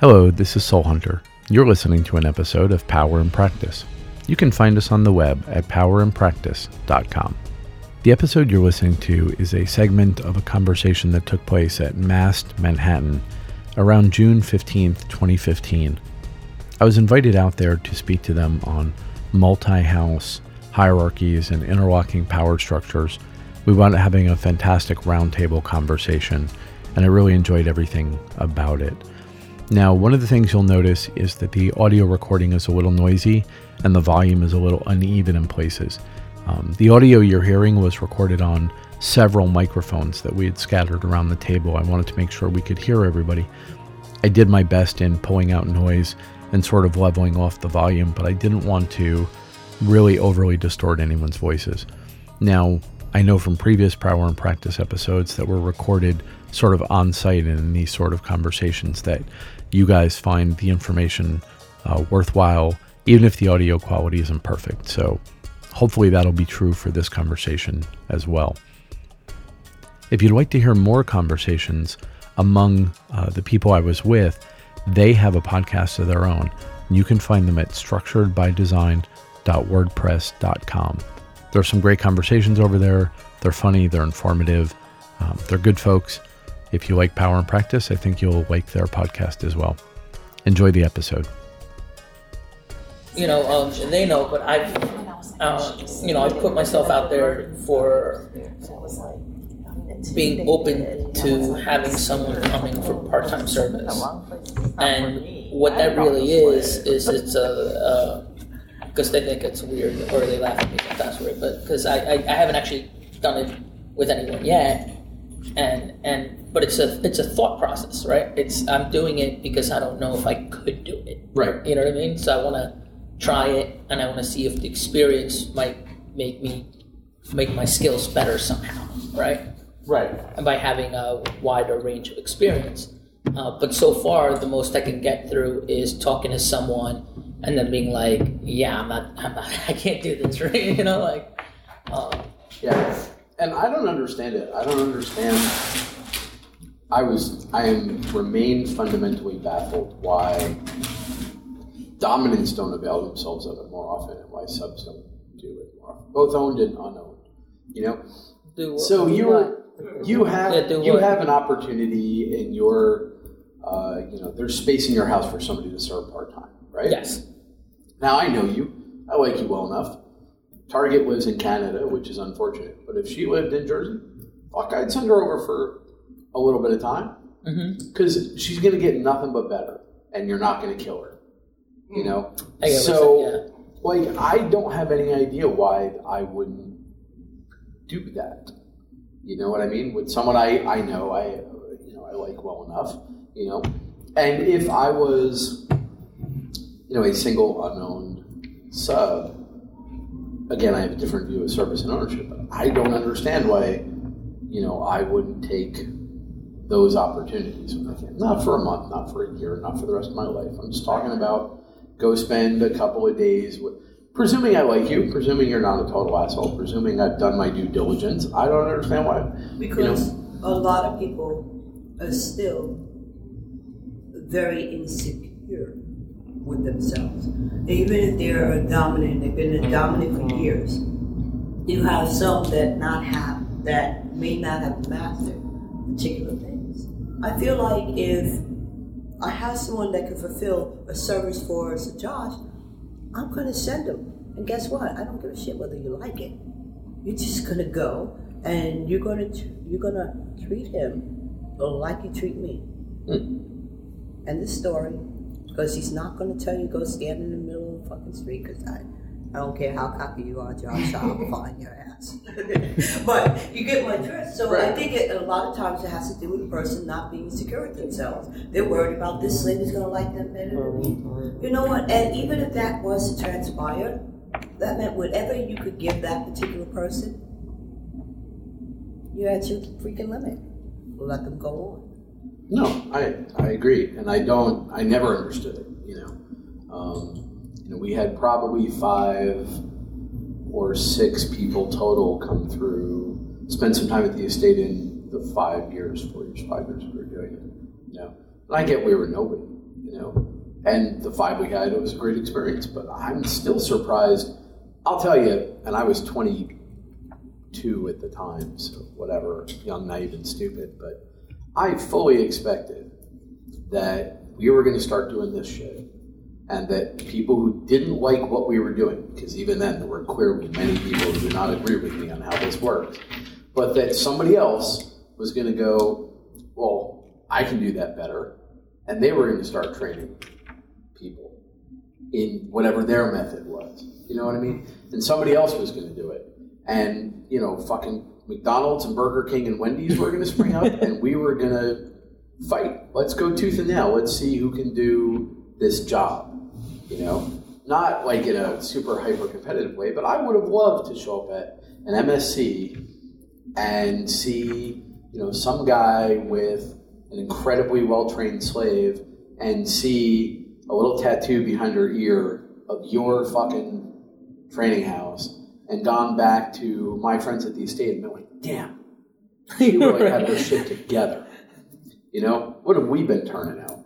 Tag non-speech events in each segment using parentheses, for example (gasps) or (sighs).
Hello, this is Soul Hunter. You're listening to an episode of Power and Practice. You can find us on the web at powerandpractice.com. The episode you're listening to is a segment of a conversation that took place at MAST Manhattan around June 15th, 2015. I was invited out there to speak to them on multi house hierarchies and interlocking power structures. We wound up having a fantastic roundtable conversation, and I really enjoyed everything about it. Now, one of the things you'll notice is that the audio recording is a little noisy and the volume is a little uneven in places. Um, the audio you're hearing was recorded on several microphones that we had scattered around the table. I wanted to make sure we could hear everybody. I did my best in pulling out noise and sort of leveling off the volume, but I didn't want to really overly distort anyone's voices. Now, I know from previous Power and Practice episodes that were recorded sort of on site in these sort of conversations that you guys find the information uh, worthwhile, even if the audio quality isn't perfect. So hopefully that'll be true for this conversation as well. If you'd like to hear more conversations among uh, the people I was with, they have a podcast of their own. You can find them at structuredbydesign.wordpress.com. There are some great conversations over there. They're funny, they're informative, um, they're good folks. If you like Power and Practice, I think you'll like their podcast as well. Enjoy the episode. You know, um, and they know, but I've, uh, you know, I've put myself out there for being open to having someone coming for part-time service. And what that really is, is it's a, because they think it's weird or they laugh at me sometimes weird, but because I, I, I haven't actually done it with anyone yet, and and but it's a it's a thought process, right? It's I'm doing it because I don't know if I could do it, Right. You know what I mean? So I want to try it, and I want to see if the experience might make me make my skills better somehow, right? Right. and by having a wider range of experience. Uh, but so far, the most I can get through is talking to someone and then being like, "Yeah, I'm not, I'm not, (laughs) I can't do this," right? (laughs) You know, like, uh, Yeah, and I don't understand it. I don't understand. I was, I am remain fundamentally baffled why dominants don't avail themselves of it more often, and why subs don't do it more often, both owned and unowned. You know, do so you what? you have Yeah, you have an opportunity in your, uh, you know, there's space in your house for somebody to serve part time, right? yes, Now I know you. I like you well enough. Target lives in Canada, which is unfortunate. But if she lived in Jersey, fuck, I'd send her over for a little bit of time mm-hmm. because she's going to get nothing but better, and you're not going to kill her. You know. I so, you're like, I don't have any idea why I wouldn't do that. You know what I mean? With someone I I know, I you know I like well enough. You know, and if I was you know, a single unknown sub, again, I have a different view of service and ownership. But I don't understand why, you know, I wouldn't take those opportunities. Not for a month, not for a year, not for the rest of my life. I'm just talking about go spend a couple of days with. Presuming I like you, presuming you're not a total asshole, presuming I've done my due diligence, I don't understand why. Because a lot of people are still very insecure with themselves. Even if they're a dominant, they've been a mm-hmm. dominant for years. You have some that not have that may not have mastered particular things. I feel like if I have someone that can fulfill a service for Sir Josh, I'm gonna send them. And guess what? I don't give a shit whether you like it. You're just gonna go and you're gonna you're gonna treat him like you treat me. Hmm. And this story, because he's not gonna tell you go stand in the middle of the fucking street. Because I, I don't care how cocky you are, Josh. I'll (laughs) find your ass. (laughs) but you get my drift. So I think it, a lot of times it has to do with the person not being secure with themselves. They're worried about this lady's gonna like them better than me. You know what? And even if that was to transpire, that meant whatever you could give that particular person, you're at your freaking limit. Let them go on. No, I I agree, and I don't. I never understood it. You know, um, you know, we had probably five or six people total come through, spend some time at the estate in the five years, four years, five years we were doing it. You know, and I get we were nobody. you know. And the five we had, it was a great experience. But I'm still surprised. I'll tell you, and I was 22 at the time, so whatever, young, naive, and stupid. But I fully expected that we were going to start doing this shit and that people who didn't like what we were doing, because even then there were clearly many people who did not agree with me on how this worked, but that somebody else was going to go, well, I can do that better, and they were going to start training people in whatever their method was. You know what I mean? And somebody else was going to do it, and you know, fucking McDonald's and Burger King and Wendy's were going to spring up, (laughs) and we were going to fight. Let's go tooth and nail. Let's see who can do this job you know, not like in a super hyper competitive way, but I would have loved to show up at an MSC and see, you know, some guy with an incredibly well trained slave and see a little tattoo behind her ear of your fucking training house and gone back to my friends at the estate and been like, damn, (laughs) she really had her shit together. You know, what have we been turning out?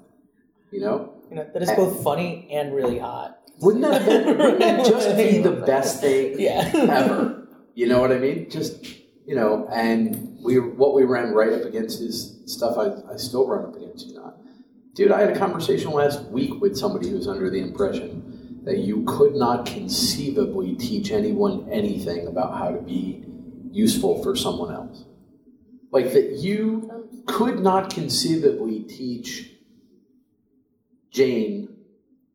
You know? You know, that is both funny and really hot. Wouldn't that, have been, (laughs) wouldn't that just be the best thing (laughs) Yeah. ever? You know what I mean? Just you know, and we what we ran right up against is stuff I, I still run up against. You know, dude, I had a conversation last week with somebody who was under the impression that you could not conceivably teach anyone anything about how to be useful for someone else. Like that you could not conceivably teach Jane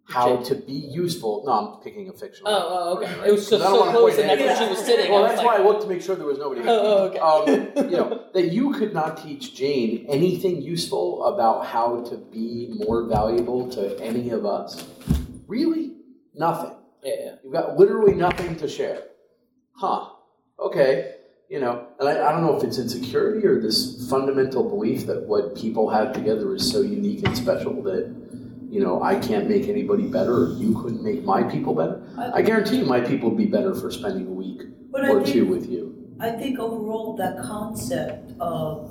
how to be useful. No, I'm picking a fictional. Oh, oh, okay. It was so, so close, and that's where she was sitting. Well, that's like, why I looked to make sure there was nobody. (laughs) Oh, oh, okay. Um, you know that you could not teach Jane anything useful about how to be more valuable to any of us. Really, nothing. Yeah, yeah. You've got literally nothing to share. Huh. Okay. You know, and I, I don't know if it's insecurity or this fundamental belief that what people have together is so unique and special that, you know, I can't make anybody better or you couldn't make my people better. I guarantee you my people would be better for spending a week or think- two with you. I think overall that concept of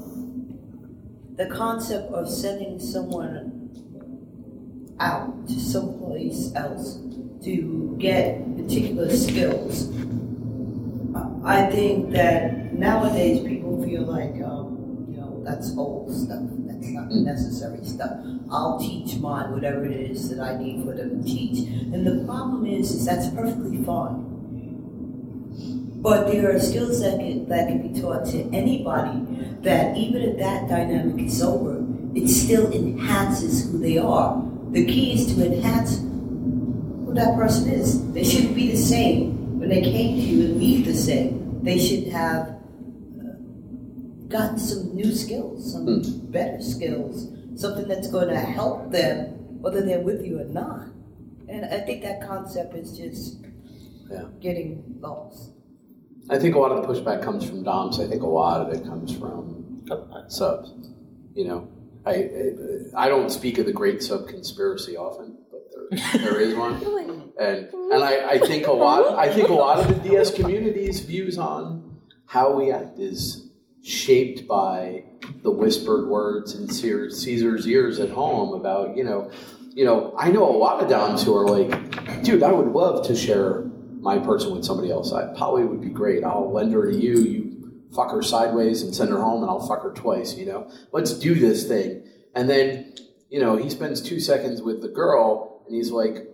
the concept of sending someone out to someplace else to get particular skills. I- think that nowadays people feel like, um, you know, that's old stuff. That's not necessary stuff. I'll teach mine whatever it is that I need for them to teach. And the problem is, is that's perfectly fine. But there are skills that can, that can be taught to anybody that even if that dynamic is over, it still enhances who they are. The key is to enhance who that person is. They shouldn't be the same when they came to you and leave the same. They should have uh, gotten some new skills, some better skills, something that's going to help them whether they're with you or not. And I think that concept is just Yeah. getting lost. I think a lot of the pushback comes from DOMs. I think a lot of it comes from subs. You know, I I, I don't speak of the great sub conspiracy often, there, is one, (laughs) and and I, I think a lot. I think a lot of the DS community's views on how we act is shaped by the whispered words in Caesar's ears at home about you know, you know. I know a lot of DOMs who are like, dude, I would love to share my person with somebody else. I, Polly would be great. I'll lend her to you. You fuck her sideways and send her home, and I'll fuck her twice. You know, let's do this thing. And then, you know, he spends two seconds with the girl, and he's like,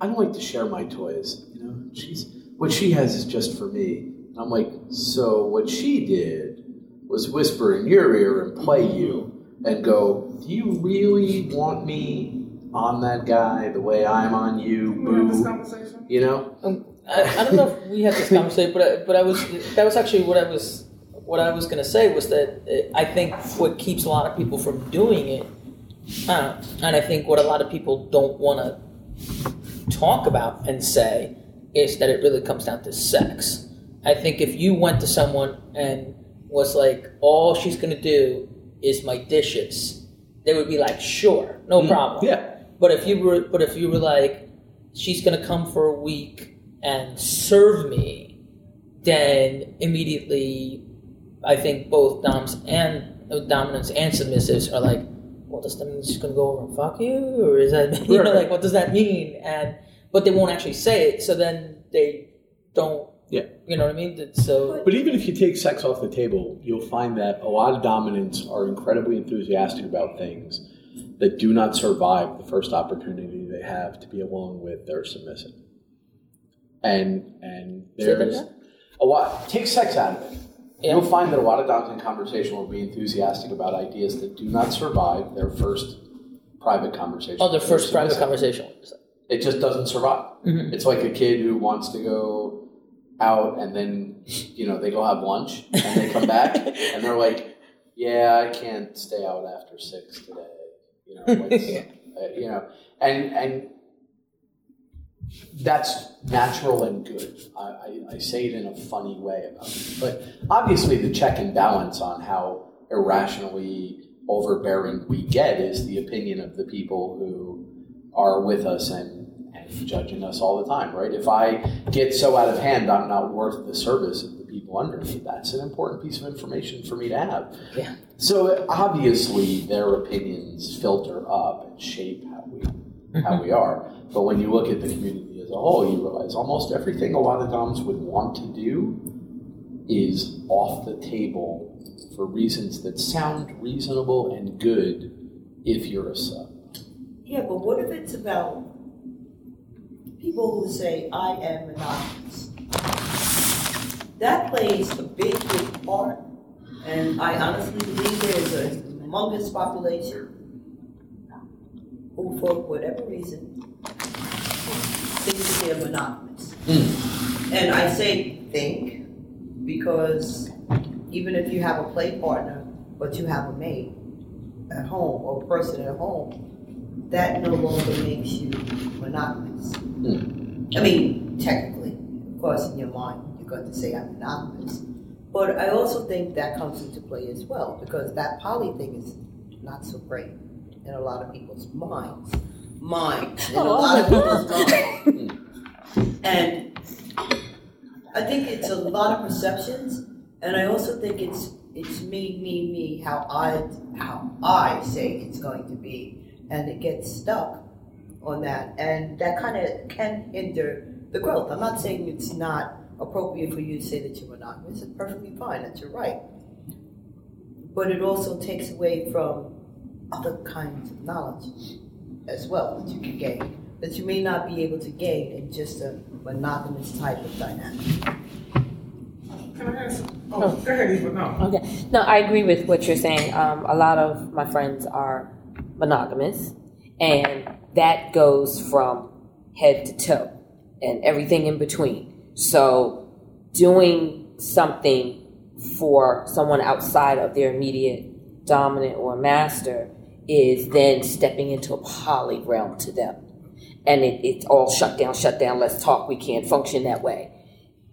I don't like to share my toys. You know, she's what she has is just for me. And I'm like, so what she did was whisper in your ear and play you and go, do you really want me on that guy the way I'm on you? Boo. You know? Um, I, I don't know if we had this conversation, but I, but I was that was actually what I was what I was going to say was that uh, I think what keeps a lot of people from doing it, uh, and I think what a lot of people don't want to talk about and say is that it really comes down to sex. I think if you went to someone and was like, all she's going to do is my dishes, they would be like, sure, no problem. Yeah. But if you were, but if you were like, she's gonna come for a week and serve me, then immediately, I think both doms and uh, dominants and submissives are like, well, does that mean she's gonna go over and fuck you, or is that (laughs) you know like what does that mean? And but they won't actually say it, so then they don't. Yeah. You know what I mean? So But even if you take sex off the table, you'll find that a lot of dominants are incredibly enthusiastic about things that do not survive the first opportunity they have to be alone with their submissive. And and there's a lot take sex out of it. Yeah. You'll find that a lot of dominant conversation will be enthusiastic about ideas that do not survive their first private conversation. oh, their first private conversation. It just doesn't survive. Mhm. It's like a kid who wants to go out and then, you know, they go have lunch and they come back (laughs) and they're like, "Yeah, I can't stay out after six today." You know, (laughs) uh, you know, and and that's natural and good. I, I, I say it in a funny way about it, but obviously the check and balance on how irrationally overbearing we get is the opinion of the people who are with us and, and judging us all the time, right? If I get so out of hand, I'm not worth the service of the people under me. That's an important piece of information for me to have. Yeah. So obviously, their opinions filter up and shape how we how we mm-hmm. are. But when you look at the community as a whole, you realize almost everything a lot of doms would want to do is off the table for reasons that sound reasonable and good if you're a sub. Yeah, but what if it's about people who say, I am monogamous? That plays a big, big part, and I honestly believe there's a humongous population who, for whatever reason, think they're monogamous. And I say think because even if you have a play partner, but you have a mate at home or a person at home, that no longer makes you monogamous. Hmm. I mean, technically, of course, in your mind, you're going to say I'm monogamous. But I also think that comes into play as well because that poly thing is not so great in a lot of people's minds. Minds. (laughs) In a lot of people's minds. (laughs) And I think it's a lot of perceptions, and I also think it's it's me, me, me, how I how I say it's going to be, and it gets stuck on that, and that kind of can hinder the growth. I'm not saying it's not appropriate for you to say that you're monogamous. It's perfectly fine. That's your right. But it also takes away from other kinds of knowledge as well that you can gain that you may not be able to gain in just a monogamous type of dynamic. Can I ask? Oh, go ahead, Eva. No. Okay. No, I agree with what you're saying. Um, a lot of my friends are monogamous, and that goes from head to toe and everything in between. So, doing something for someone outside of their immediate dominant or master is then stepping into a poly realm to them. And it, it's all shut down, shut down, let's talk, we can't function that way.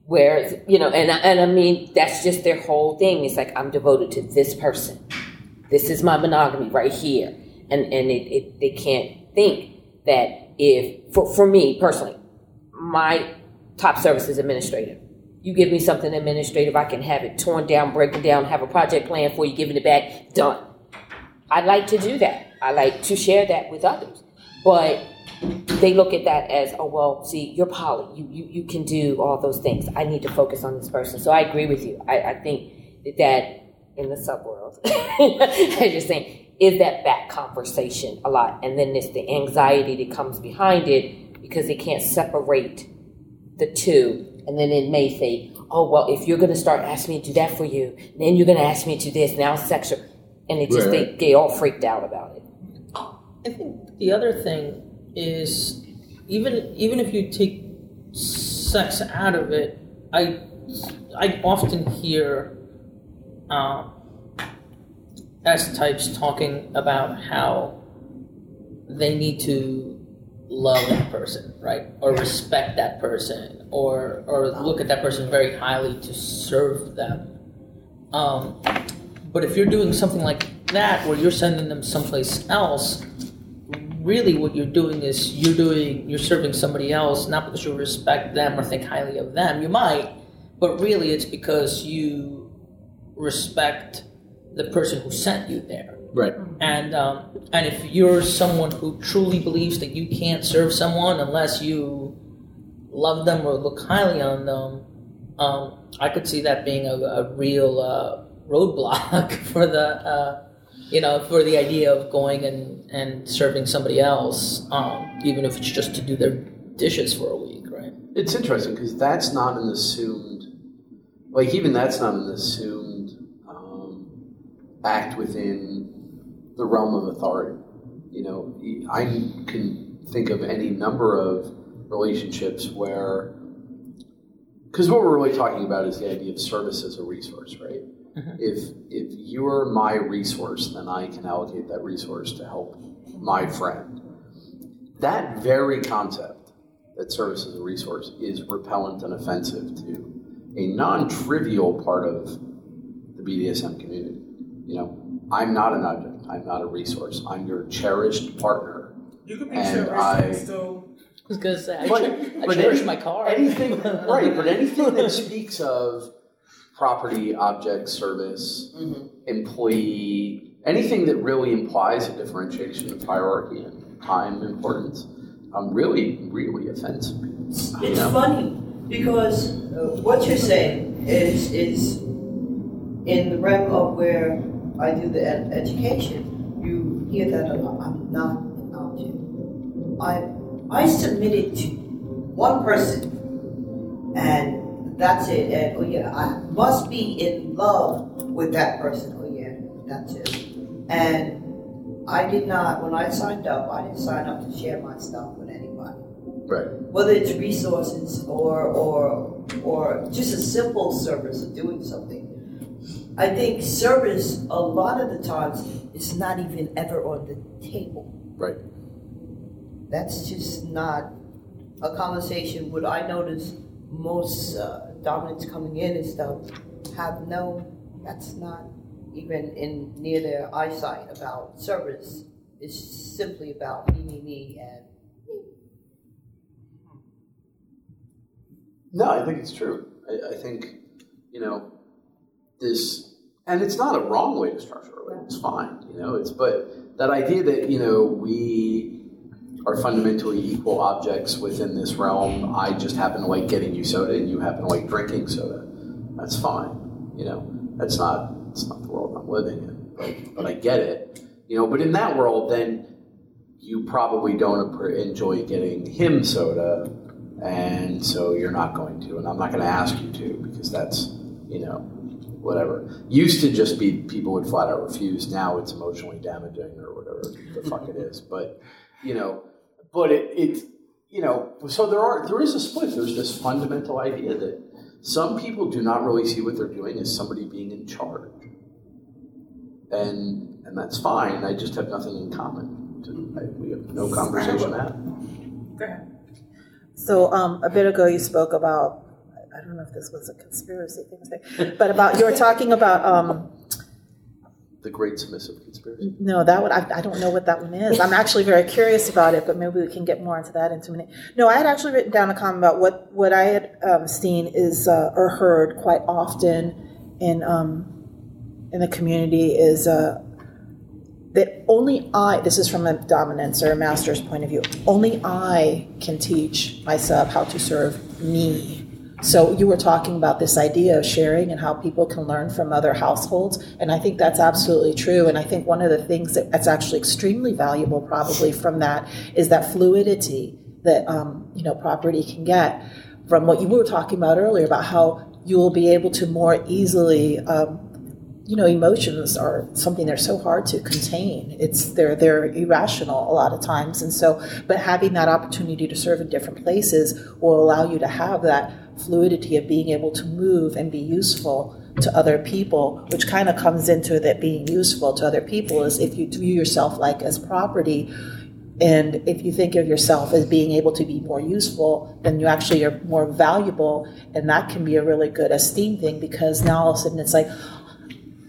Whereas, you know, and, and I mean, that's just their whole thing. It's like, I'm devoted to this person. This is my monogamy right here. And, and it, it, they can't think that if, for, for me personally, my top service is administrative. You give me something administrative, I can have it torn down, breaking down, have a project plan for you, giving it back, done. I like to do that. I like to share that with others. But they look at that as, oh well, see, you're poly. You you, you can do all those things. I need to focus on this person. So I agree with you. I, I think that in the subworld, (laughs) as you're saying, is that back conversation a lot. And then it's the anxiety that comes behind it because they can't separate the two. And then it may say, oh well, if you're gonna start asking me to do that for you, then you're gonna ask me to do this, now sexual. And it just Right. they, they all freaked out about it. I think the other thing is even even if you take sex out of it, I I often hear um, S types talking about how they need to love that person, right, or respect that person, or or look at that person very highly to serve them. Um, but if you're doing something like that, where you're sending them someplace else, really what you're doing is you're doing you're serving somebody else not because you respect them or think highly of them. You might, but really it's because you respect the person who sent you there. Right. And um, and if you're someone who truly believes that you can't serve someone unless you love them or look highly on them, um, I could see that being a, a real uh, roadblock (laughs) for the uh, you know for the idea of going and, and serving somebody else, um, even if it's just to do their dishes for a week, right? It's interesting because that's not an assumed, like even that's not an assumed um, act within the realm of authority. You know, I can think of any number of relationships where, because what we're really talking about is the idea of service as a resource, right? Mhm. If if you're my resource, then I can allocate that resource to help my friend. That very concept that service as a resource is repellent and offensive to a non-trivial part of the BDSM community. You know, I'm not an object. I'm not a resource. I'm your cherished partner. You could be And cherished I- and still. Because I, But- cher- I but cherish any- my car. Anything, right? But anything that (laughs) speaks of property, object, service, Mhm. employee, anything that really implies a differentiation of hierarchy and time importance, um, really, really offends me. It's know? funny because uh, what you're saying is is in the realm of where I do the ed- education. You hear that a lot. I'm not an object. I I submitted to one person, and that's it. And oh yeah, I must be in love with that person. Oh yeah, that's it. And I did not. When I signed up, I didn't sign up to share my stuff with anybody Right. whether it's resources or or or just a simple service of doing something. I think service a lot of the times is not even ever on the table. Right. That's just not a conversation. What I notice most uh, dominants coming in and stuff have no. That's not even in near their eyesight about service. It's simply about me, me, me, and No, I think it's true. I, I think, you know, this, and it's not a wrong way to structure it. It's fine, you know. It's but that idea that you know we are fundamentally equal objects within this realm. I just happen to like getting you soda, and you happen to like drinking soda. That's fine, you know. That's not it's not the world I'm living in, but, but I get it, you know. But in that world, then you probably don't enjoy getting him soda and so you're not going to, and I'm not going to ask you to because that's, you know, whatever. Used to just be people would flat out refuse. Now it's emotionally damaging or whatever the fuck it is. But you know, but it, it, you know, so there are there is a split. There's this fundamental idea that some people do not really see what they're doing as somebody being in charge, and and that's fine. I just have nothing in common. To, I, we have no conversation at. Go ahead. So um, a bit ago, you spoke about I don't know if this was a conspiracy thing, but about you were talking about um, The Great Submissive Conspiracy. no that one I, I don't know what that one is. I'm actually very curious about it, but maybe we can get more into that in two minutes. No, I had actually written down a comment about what what I had um, seen is uh, or heard quite often in um, in the community is. Uh, that only I, this is from a dominance or a master's point of view, only I can teach my sub how to serve me. So you were talking about this idea of sharing and how people can learn from other households, and I think that's absolutely true. And I think one of the things that, that's actually extremely valuable, probably from that, is that fluidity that um, you know property can get from what you were talking about earlier about how you will be able to more easily um, you know emotions are something they're so hard to contain. It's they're they're irrational a lot of times. And so but having that opportunity to serve in different places will allow you to have that fluidity of being able to move and be useful to other people which kind of comes into that being useful to other people is if you view yourself like as property and if you think of yourself as being able to be more useful, then you actually are more valuable, and that can be a really good esteem thing because now all of a sudden it's like,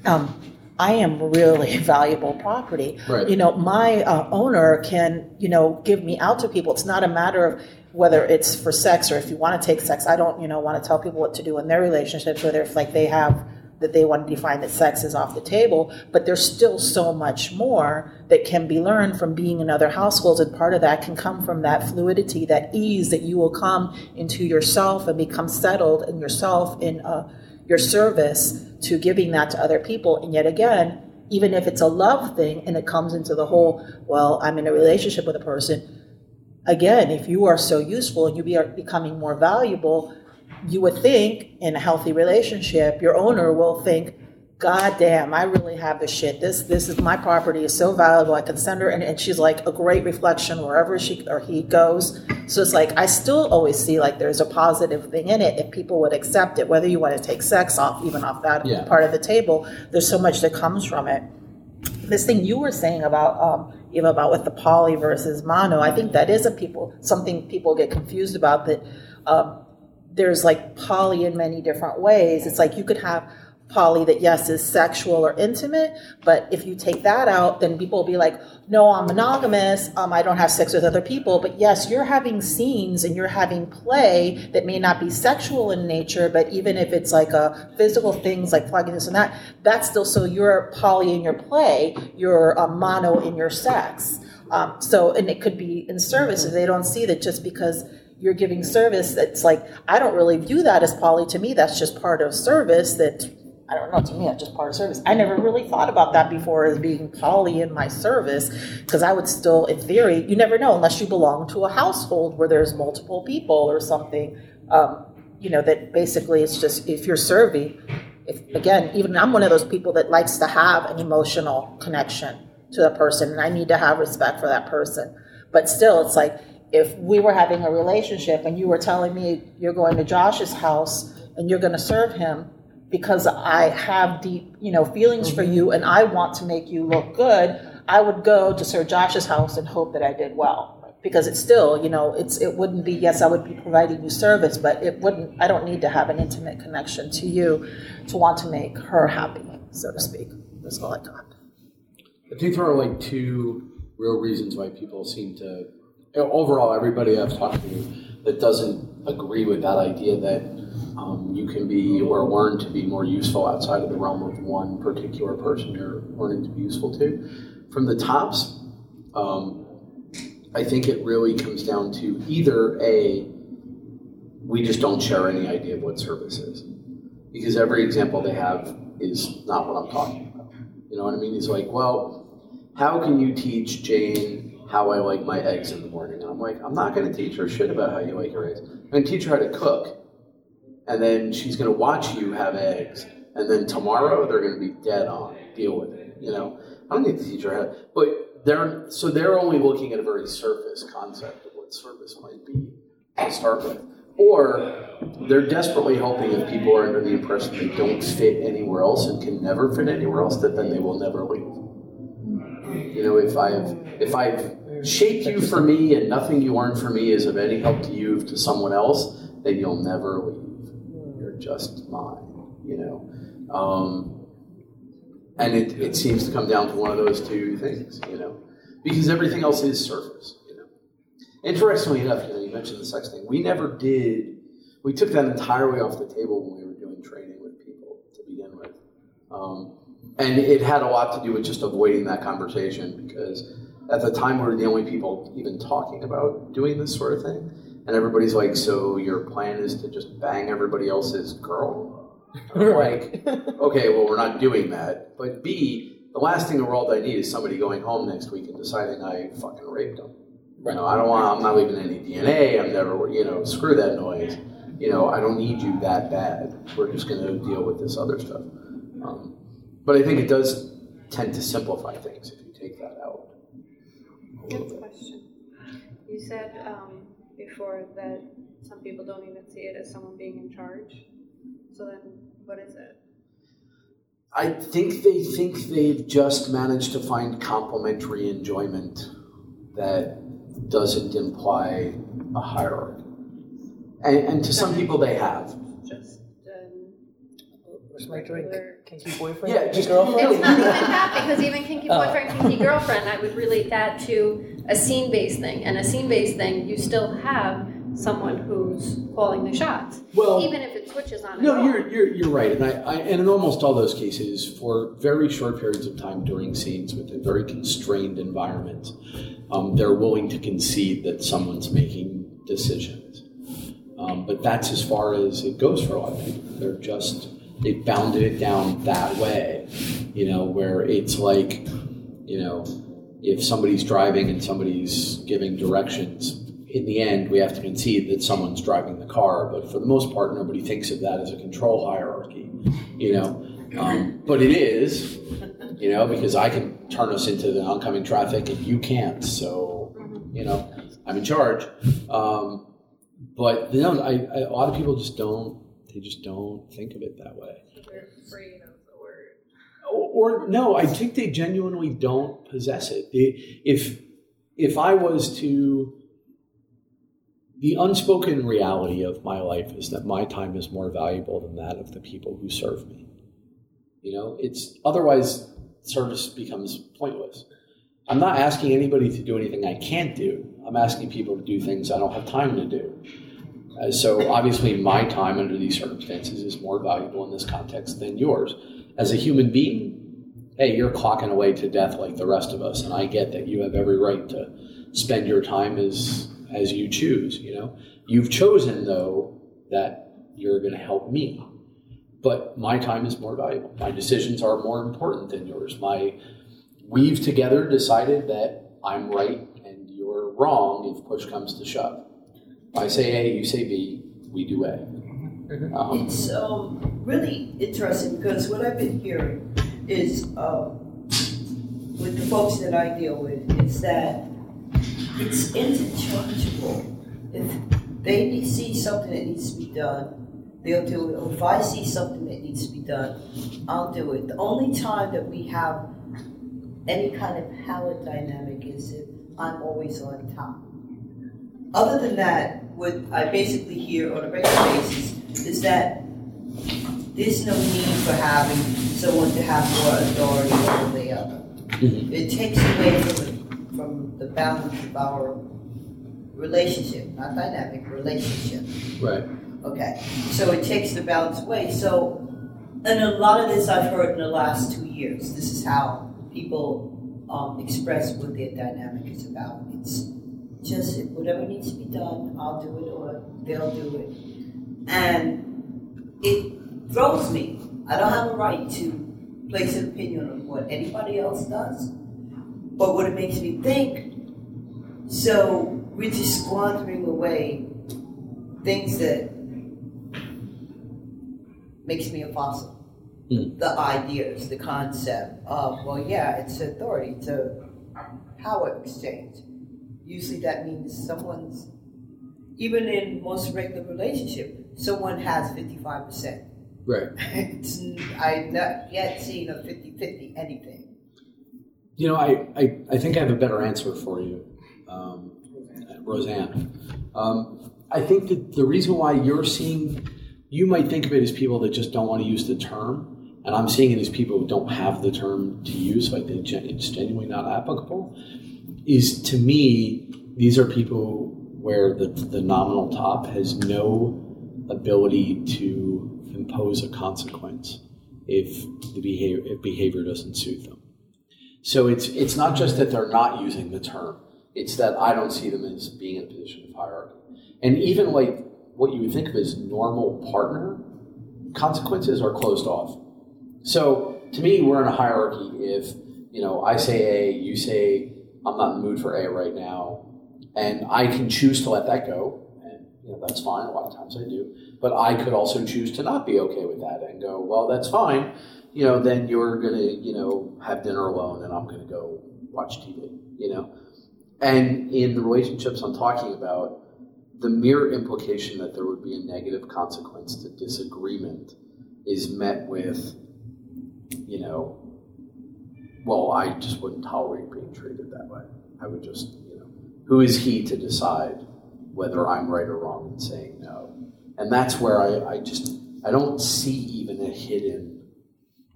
um, I am really (laughs) valuable property. Right. You know, my uh, owner can, you know, give me out to people. It's not a matter of whether it's for sex or if you want to take sex. I don't, you know, want to tell people what to do in their relationships, whether if like they have that they want to define that sex is off the table, but there's still so much more that can be learned from being in other households. And part of that can come from that fluidity, that ease that you will come into yourself and become settled in yourself in uh, your service to giving that to other people. And yet again, even if it's a love thing and it comes into the whole, well, I'm in a relationship with a person. Again, if you are so useful and you are becoming more valuable, you would think in a healthy relationship, your owner will think, God damn, I really have the shit. This this is my property is so valuable. I can send her and, and she's like a great reflection wherever she or he goes. So it's like I still always see like there's a positive thing in it if people would accept it, whether you want to take sex off, even off that Yeah. part of the table, there's so much that comes from it. This thing you were saying about um, even about with the poly versus mono, I think that is a people something people get confused about that um, there's like poly in many different ways. It's like you could have poly that yes is sexual or intimate, but if you take that out, then people will be like, no, I'm monogamous. Um, I don't have sex with other people. But yes, you're having scenes and you're having play that may not be sexual in nature, but even if it's like a physical things like plugging this and that, that's still so you're poly in your play, you're uh, mono in your sex. Um, so, and it could be in service if they don't see that just because you're giving service, it's like, I don't really view that as poly. To me, that's just part of service that, I don't know, to me, that's just part of service. I never really thought about that before as being poly in my service, because I would still, in theory, you never know unless you belong to a household where there's multiple people or something, um, you know, that basically it's just, if you're serving, if, again, even I'm one of those people that likes to have an emotional connection to the person, and I need to have respect for that person. But still, it's like if we were having a relationship and you were telling me you're going to Josh's house and you're going to serve him because I have deep, you know, feelings for mm-hmm. you and I want to make you look good, I would go to Sir Josh's house and hope that I did well. Because it's still, you know, it's it wouldn't be yes, I would be providing you service, but it wouldn't. I don't need to have an intimate connection to you to want to make her happy, so to speak. That's all I got. I think there are like two real reasons why people seem to. Overall, everybody I've talked to that doesn't agree with that idea that um, you can be or learn to be more useful outside of the realm of one particular person you're learning to be useful to. From the tops, um, I think it really comes down to either a we just don't share any idea of what service is because every example they have is not what I'm talking about. You know what I mean? He's like, well, how can you teach Jane how I like my eggs in the morning? And I'm like, I'm not going to teach her shit about how you like your eggs. I'm going to teach her how to cook. And then she's going to watch you have eggs. And then tomorrow they're going to be dead on. Deal with it. You know, I don't need to teach her how. But they're so they're only looking at a very surface concept of what service might be to start with. Or they're desperately hoping if people are under the impression they don't fit anywhere else and can never fit anywhere else, that then they will never leave. You know, if I've if I've shaped you for me and nothing you learn from me is of any help to you to someone else, then you'll never leave. Just mine. You know. Um, and it, it seems to come down to one of those two things, you know, because everything else is surface, you know. Interestingly enough, you know, you mentioned the sex thing. We never did. We took that entirely off the table when we were doing training with people to begin with, um, and it had a lot to do with just avoiding that conversation because at the time we were the only people even talking about doing this sort of thing, and everybody's like, "So your plan is to just bang everybody else's girl?" (laughs) I'm like, (laughs) okay, well, we're not doing that. But B, the last thing in the world I need is somebody going home next week and deciding I fucking raped them. You know, I don't want. I'm not leaving any DNA. I'm never. You know, screw that noise. You know, I don't need you that bad. We're just going to deal with this other stuff. Um, but I think it does tend to simplify things if you take that out. a Good bit. question. You said um, before that some people don't even see it as someone being in charge. So then, what is it? I think they think they've just managed to find complementary enjoyment that doesn't imply a hierarchy. And, and to some people, they have. Just um, Where's my drink? regular- Kinky boyfriend? Yeah, just- girlfriend? It's not even that, because even kinky Oh. boyfriend, kinky girlfriend, I would relate that to a scene based thing. And a scene based thing, you still have someone who's calling the shots. Well, Even if it switches on No, you're, you're, you're right. And, I, I, and in almost all those cases, for very short periods of time during scenes within very constrained environments, um, they're willing to concede that someone's making decisions. Um, but that's as far as it goes for a lot of people. They're just, they've bounded it down that way, you know, where it's like, you know, if somebody's driving and somebody's giving directions, in the end, we have to concede that someone's driving the car. But for the most part, nobody thinks of that as a control hierarchy, you know. Um, but it is, you know, because I can turn us into the oncoming traffic and you can't. So, you know, I'm in charge. Um, but you know, I, I, a lot of people just don't. They just don't think of it that way. They're afraid of the word. Or, no, I think they genuinely don't possess it. They, if if I was to, the unspoken reality of my life is that my time is more valuable than that of the people who serve me. You know, it's otherwise service becomes pointless. I'm not asking anybody to do anything I can't do. I'm asking people to do things I don't have time to do. Uh, so obviously, my time under these circumstances is more valuable in this context than yours. As a human being, hey, you're clocking away to death like the rest of us, and I get that you have every right to spend your time as as you choose. You know, you've chosen though that you're going to help me, but my time is more valuable. My decisions are more important than yours. My we've together decided that I'm right and you're wrong if push comes to shove. I say A, you say B, we do A. Um, It's um, really interesting because what I've been hearing is um, with the folks that I deal with is that it's interchangeable. If they see something that needs to be done, they'll do it. If I see something that needs to be done, I'll do it. The only time that we have any kind of power dynamic is if I'm always on top. Other than that, what I basically hear on a regular basis is that there's no need for having someone to have more authority over the other. Mhm. It takes away from the, from the balance of our relationship, not dynamic, relationship. right. Okay, so it takes the balance away. So, and a lot of this I've heard in the last two years. This is how people um, express what their dynamic is about. It's just whatever needs to be done, I'll do it or they'll do it. And it throws me. I don't have a right to place an opinion on what anybody else does. But what it makes me think, so we're just squandering away things that makes me a fossil. Hmm. The ideas, the concept of, well, yeah, it's authority, it's a power exchange. Usually that means someone's, even in most regular relationship, someone has 55%. Right. (laughs) It's, I've not yet seen a 50-50 anything. You know, I, I, I think I have a better answer for you, um, Roseanne. Um, I think that the reason why you're seeing, you might think of it as people that just don't want to use the term, and I'm seeing it as people who don't have the term to use, like they, gen- it's genuinely not applicable. Is to me, these are people where the, the nominal top has no ability to impose a consequence if the behavior if behavior doesn't suit them. So it's it's not just that they're not using the term; it's that I don't see them as being in a position of hierarchy. And even like what you would think of as normal partner consequences are closed off. So to me, we're in a hierarchy. If you know, I say A, you say I'm not in the mood for A right now, and I can choose to let that go, you know that's fine. A lot of times I do, but I could also choose to not be okay with that and go, well, that's fine. You know, then you're gonna you know have dinner alone, and I'm gonna go watch TV. You know, and in the relationships I'm talking about, the mere implication that there would be a negative consequence to disagreement is met with, you know, well, I just wouldn't tolerate being treated that way. I would just, you know, who is he to decide whether I'm right or wrong in saying no? And that's where I, I just, I don't see even a hidden,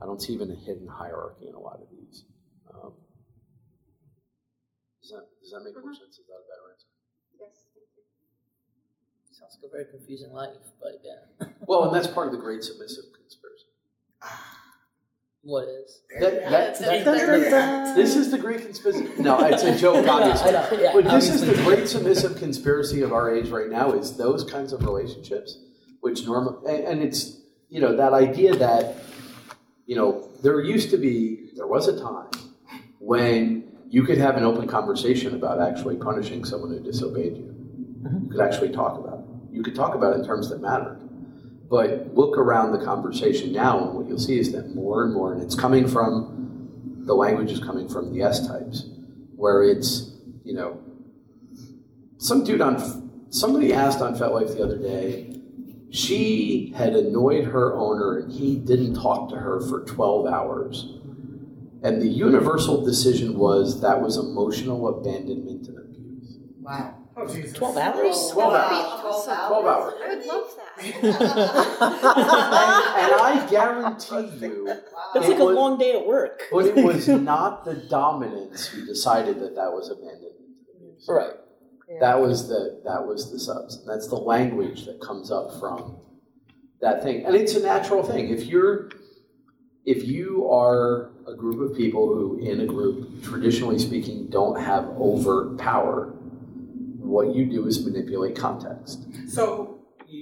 I don't see even a hidden hierarchy in a lot of these. Um, does that, does that make more sense? Is that a better answer? Yes. Sounds like a very confusing life, but yeah. Well, and that's part of the great submissive conspiracy. (sighs) What is? That, that, that, this is the great conspiracy. No, it's a joke, (laughs) obviously. I know, yeah, But this is the great submissive conspiracy of our age right now is those kinds of relationships, which normal and, and it's you know that idea that you know there used to be there was a time when you could have an open conversation about actually punishing someone who disobeyed you. You could actually talk about it. You could talk about it in terms that mattered. But look around the conversation now, and what you'll see is that more and more, and it's coming from the language is coming from the S types, where it's you know some dude on somebody asked on FetLife the other day. She had annoyed her owner, and he didn't talk to her for 12 hours. And the universal decision was that was emotional abandonment and abuse. Wow. Oh, Jesus. 12 hours? 12 That would be hours. awesome. 12 hours. I would love that. (laughs) And I guarantee you, That's like a was- long day at work. but it was (laughs) not the dominance who decided that that was abandonment. and abuse. Right. That was the that was the subs. That's the language that comes up from that thing, and it's a natural thing. If you're if you are a group of people who, in a group, traditionally speaking, don't have overt power, what you do is manipulate context. So,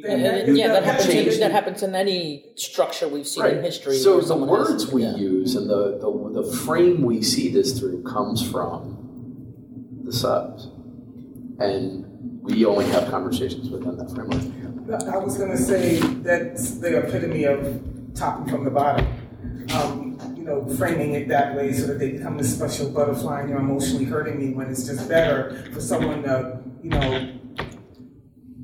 And, then and, yeah, that happens. In, that happens in any structure we've seen in history. So the someone has- words we yeah. use and the, the the frame we see this through comes from the subs, and we only have conversations within that framework. I was going to say that's the epitome of top from the bottom. Um, you know, framing it that way so that they become this special butterfly and you're emotionally hurting me when it's just better for someone to, you know,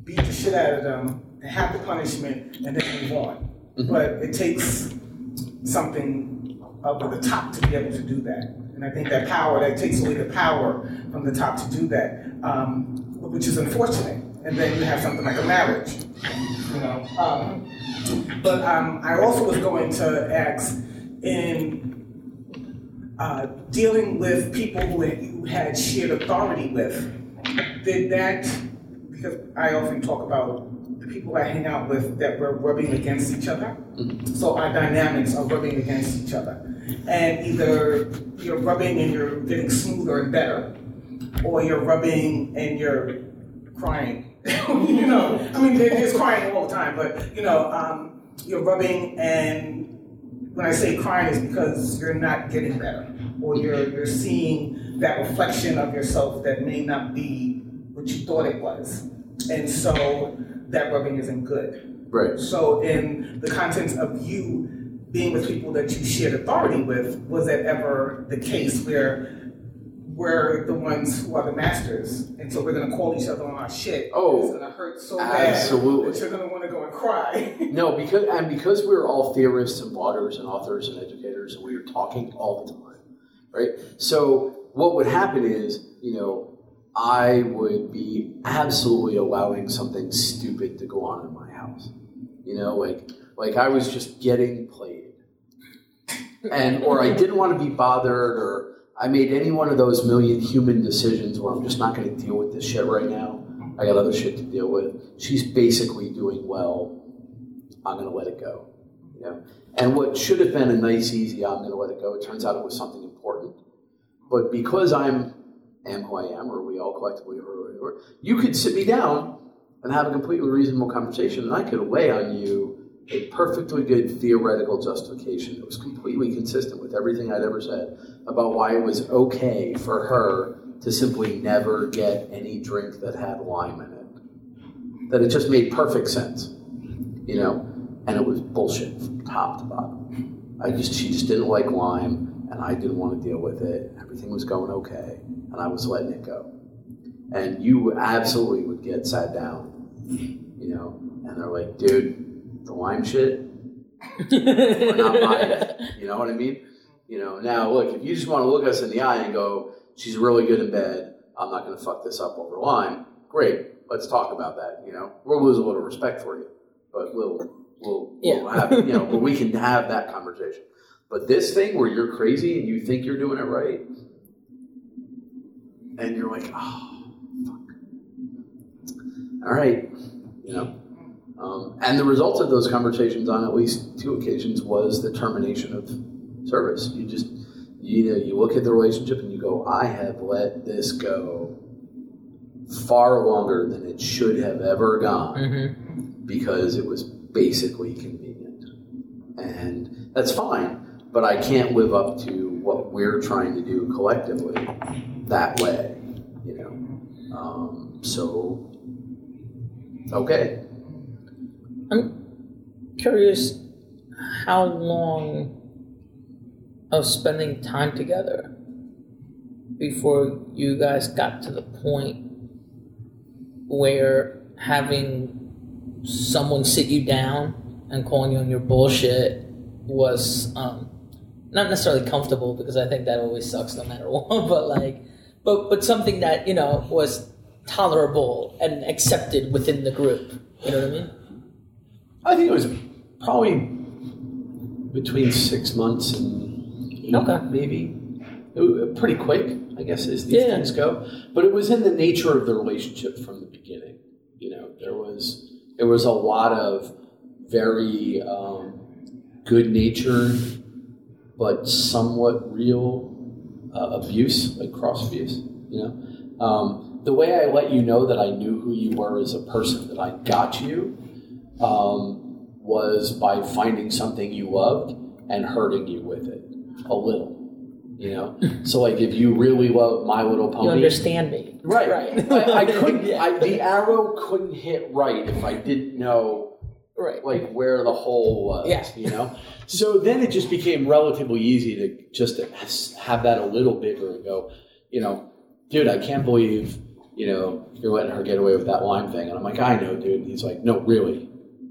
beat the shit out of them and have the punishment and then move on. But it takes something up at the top to be able to do that. And I think that power, that takes away the power from the top to do that, um, which is unfortunate. And then you have something like a marriage, you know. Um, but um, I also was going to ask in uh, dealing with people who you had shared authority with, did that, because I often talk about the people I hang out with that were rubbing against each other. So our dynamics are rubbing against each other. And either you're rubbing and you're getting smoother and better, or you're rubbing and you're crying. (laughs) you know, I mean, there- there's crying all the time, but you know, um, you're rubbing and when I say crying is because you're not getting better, or you're you're seeing that reflection of yourself that may not be what you thought it was, and so that rubbing isn't good. Right. So, in the context of you being with people that you shared authority with, was that ever the case where we're the ones who are the masters, and so we're going to call each other on our shit? Oh, it's going to hurt so absolutely. bad that you're going to want to go and cry. (laughs) No, because and because we're all theorists and bloggers and authors and educators, and we are talking all the time, right? So what would happen is, you know, I would be absolutely allowing something stupid to go on in my house. You know, like like I was just getting played, and or I didn't want to be bothered, or I made any one of those million human decisions where I'm just not going to deal with this shit right now. I got other shit to deal with. She's basically doing well. I'm going to let it go. You know? And what should have been a nice, easy, I'm going to let it go, it turns out it was something important. But because I'm am who I am, or we all collectively are, you could sit me down and have a completely reasonable conversation, and I could lay on you a perfectly good theoretical justification that was completely consistent with everything I'd ever said about why it was okay for her to simply never get any drink that had lime in it. That it just made perfect sense, you know? And it was bullshit from top to bottom. I just she just didn't like lime, and I didn't want to deal with it. Everything was going okay, and I was letting it go. And you absolutely would get sat down, you know, and they're like, dude, the lime shit, we're not (laughs) buying it. You know what I mean? You know, now look, if you just want to look us in the eye and go, she's really good in bed, I'm not going to fuck this up over lime, great, let's talk about that. You know, we'll lose a little respect for you, but we'll, we'll, we'll have, you know, but we can (laughs) have that conversation. But this thing where you're crazy and you think you're doing it right, and you're like, oh, fuck. All right, You know, um, and the result of those conversations on at least two occasions was the termination of service. You just you know you look at the relationship and you go, I have let this go far longer than it should have ever gone Mm-hmm. because it was basically convenient. And that's fine, but I can't live up to what we're trying to do collectively that way, you know. Um, so, okay. I'm curious how long of spending time together before you guys got to the point where having someone sit you down and calling you on your bullshit was um, not necessarily comfortable because I think that always sucks no matter (laughs) what, but like, but but something that you know was tolerable and accepted within the group. You know what I mean? I think it was probably between six months and eight, Okay. maybe. It pretty quick, I guess, as these Yeah. things go. But it was in the nature of the relationship from the beginning. You know, there was there was a lot of very um, good natured but somewhat real uh, abuse, like cross abuse. You know, um, the way I let you know that I knew who you were as a person, that I got you, um, was by finding something you loved and hurting you with it a little. You know, (laughs) so like if you really love My Little Pony, You understand me, right? Right. I, I (laughs) couldn't. Yeah. I, the arrow couldn't hit right if I didn't know Right. like where the hole was. Yeah. You know. So then it just became relatively easy to just have that a little bigger and go, you know, dude, I can't believe you know you're letting her get away with that line thing, and I'm like, I know, dude. And he's like, No, really,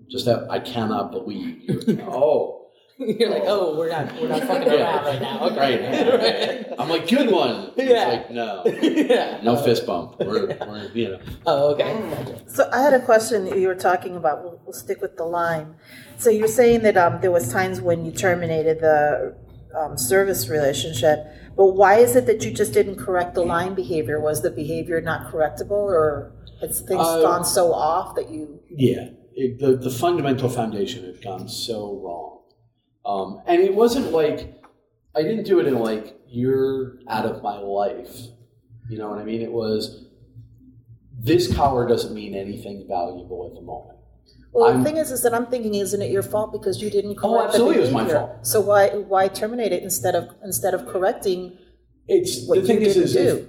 just that I cannot believe. (laughs) oh. (laughs) You're like, oh, we're not, we're not fucking Yeah. around right now. Right. Okay. (laughs) I'm like, good one. He's Yeah. like, no, (laughs) yeah. no fist bump. We're, we're you know. Oh, okay. So I had a question you were talking about. We'll, we'll stick with the line. So you're saying that um, there was times when you terminated the um, service relationship, but why is it that you just didn't correct the line behavior? Was the behavior not correctable, or has things Uh, gone so off that you? Yeah, it, the the fundamental foundation had gone so wrong, um, and it wasn't like I didn't do it in like you're out of my life. You know what I mean? It was this collar doesn't mean anything valuable at the moment. Well, I'm- the thing is, is that I'm thinking, isn't it your fault because you didn't correct Oh, absolutely, the it was my fault. So why why terminate it instead of instead of correcting? It's What the thing you is, is if,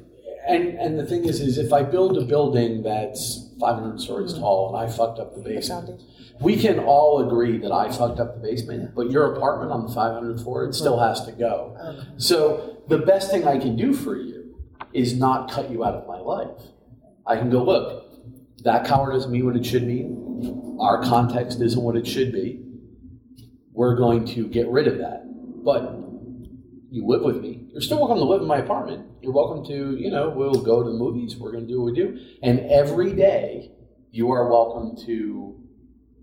and and the thing is, is if I build a building that's 500 stories mm-hmm. tall and I fucked up the basement, we can all agree that I fucked up the basement, but your apartment on the 500th floor, it still has to go. Oh. So the best thing I can do for you is not cut you out of my life. I can go, look, that collar doesn't mean what it should mean. Our context isn't what it should be. We're going to get rid of that. But you live with me. You're still welcome to live in my apartment. You're welcome to, you know, we'll go to the movies. We're going to do what we do. And every day, you are welcome to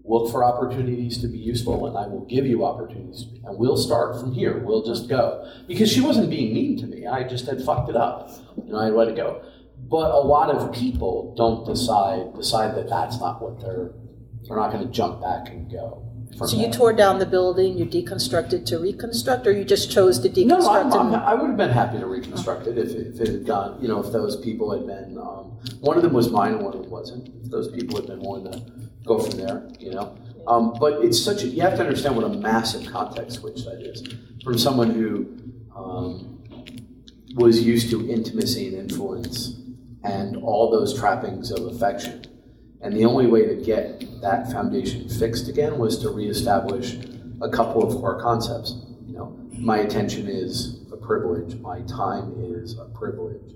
look for opportunities to be useful, and I will give you opportunities. And we'll start from here. We'll just go. Because she wasn't being mean to me. I just had fucked it up. You know, I let it go. But a lot of people don't decide decide that that's not what they're. They're not going to jump back and go. So you tore down the building, you deconstructed to reconstruct, or you just chose to No, deconstruct? I'm, I'm, I would have been happy to reconstruct it if, if it had gone, you know, if those people had been, um, one of them was mine and one of them wasn't. If those people had been willing to go from there, you know. Um, but it's such a, you have to understand what a massive context switch that is. From someone who um, was used to intimacy and influence and all those trappings of affection. And the only way to get that foundation fixed again was to reestablish a couple of core concepts. You know, my attention is a privilege, my time is a privilege,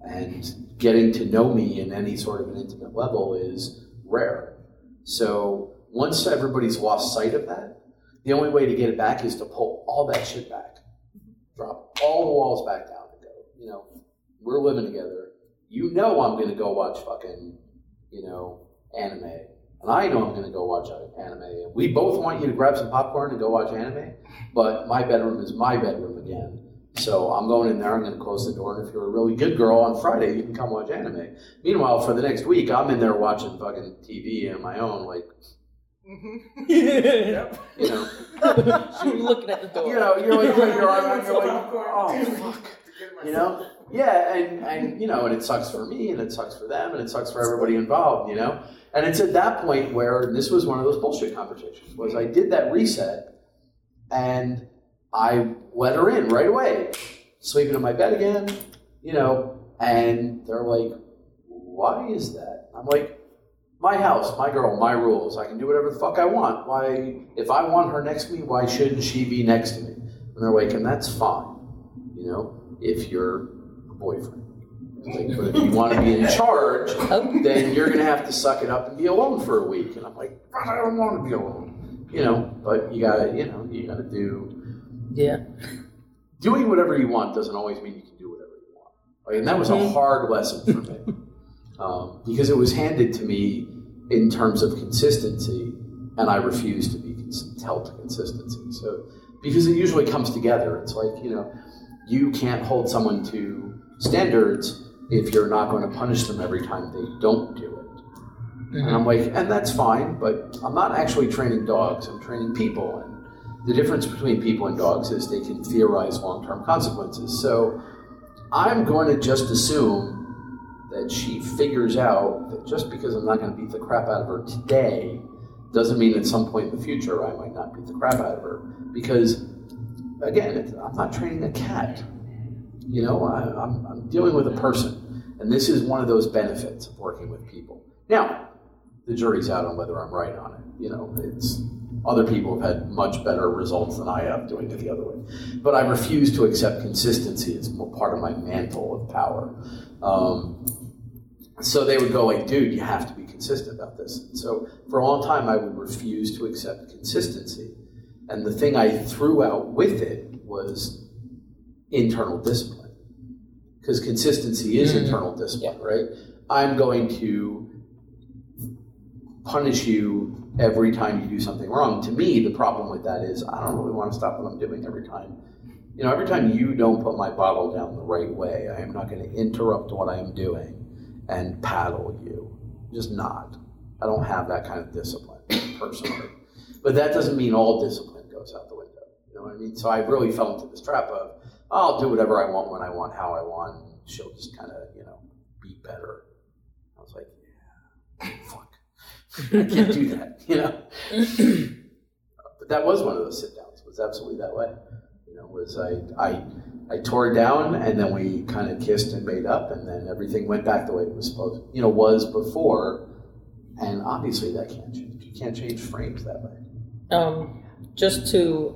and getting to know me in any sort of an intimate level is rare. So once everybody's lost sight of that, the only way to get it back is to pull all that shit back, drop all the walls back down, and go. You know, we're living together. You know, I'm going to go watch fucking, you know, anime. And I know I'm going to go watch anime. We both want you to grab some popcorn and go watch anime, but my bedroom is my bedroom again. So I'm going in there, I'm going to close the door, and if you're a really good girl on Friday, you can come watch anime. Meanwhile, for the next week, I'm in there watching fucking TV on my own, like, mm-hmm. (laughs) Yep. you know, (laughs) I'm looking at the door. you know, you're like, you're, you're, like, you're like, oh, fuck. You know? Yeah, and, and, you know, and it sucks for me, and it sucks for them, and it sucks for everybody involved, you know? And it's at that point where this was one of those bullshit conversations, was I did that reset, and I let her in right away, sleeping in my bed again, you know, and they're like, why is that? I'm like, my house, my girl, my rules. I can do whatever the fuck I want. Why, if I want her next to me, why shouldn't she be next to me? And they're like, and that's fine, you know, if you're boyfriend. Like, but if you want to be in charge, then you're going to have to suck it up and be alone for a week. And I'm like, "God, I don't want to be alone, you know. But you gotta, you know, you gotta do Yeah. doing whatever you want doesn't always mean you can do whatever you want. Like, and that was a hard lesson for me (laughs) um, because it was handed to me in terms of consistency, and I refused to be cons- held to consistency. So because it usually comes together, it's like you know, you can't hold someone to standards if you're not going to punish them every time they don't do it. And I'm mm-hmm. like, and that's fine, but I'm not actually training dogs. I'm training people, and the difference between people and dogs is they can theorize long-term consequences. So I'm going to just assume that she figures out that just because I'm not going to beat the crap out of her today doesn't mean at some point in the future I might not beat the crap out of her. Because again, I'm not training a cat. You know, I, I'm, I'm dealing with a person, and this is one of those benefits of working with people. Now, the jury's out on whether I'm right on it. You know, it's other people have had much better results than I have doing it the other way. But I refuse to accept consistency mo- part of my mantle of power. Um, so they would go like, dude, you have to be consistent about this. So for a long time, I would refuse to accept consistency. And the thing I threw out with it was internal discipline. Because consistency is mm-hmm. internal discipline, right? I'm going to punish you every time you do something wrong. To me, the problem with that is I don't really want to stop what I'm doing every time. You know, every time you don't put my bottle down the right way, I am not going to interrupt what I am doing and paddle you. Just not. I don't have that kind of discipline personally. But that doesn't mean all discipline goes out the window. You know what I mean? So I really fell into this trap of I'll do whatever I want when I want, how I want. And she'll just kind of, you know, be better. I was like, yeah, fuck. I can't do that, (laughs) you know? (clears throat) but that was one of those sit downs. It was absolutely that way. You know, was I, I, I tore down and then we kind of kissed and made up and then everything went back the way it was supposed, you know, was before. And obviously that can't change. You can't change frames that way. um, just to,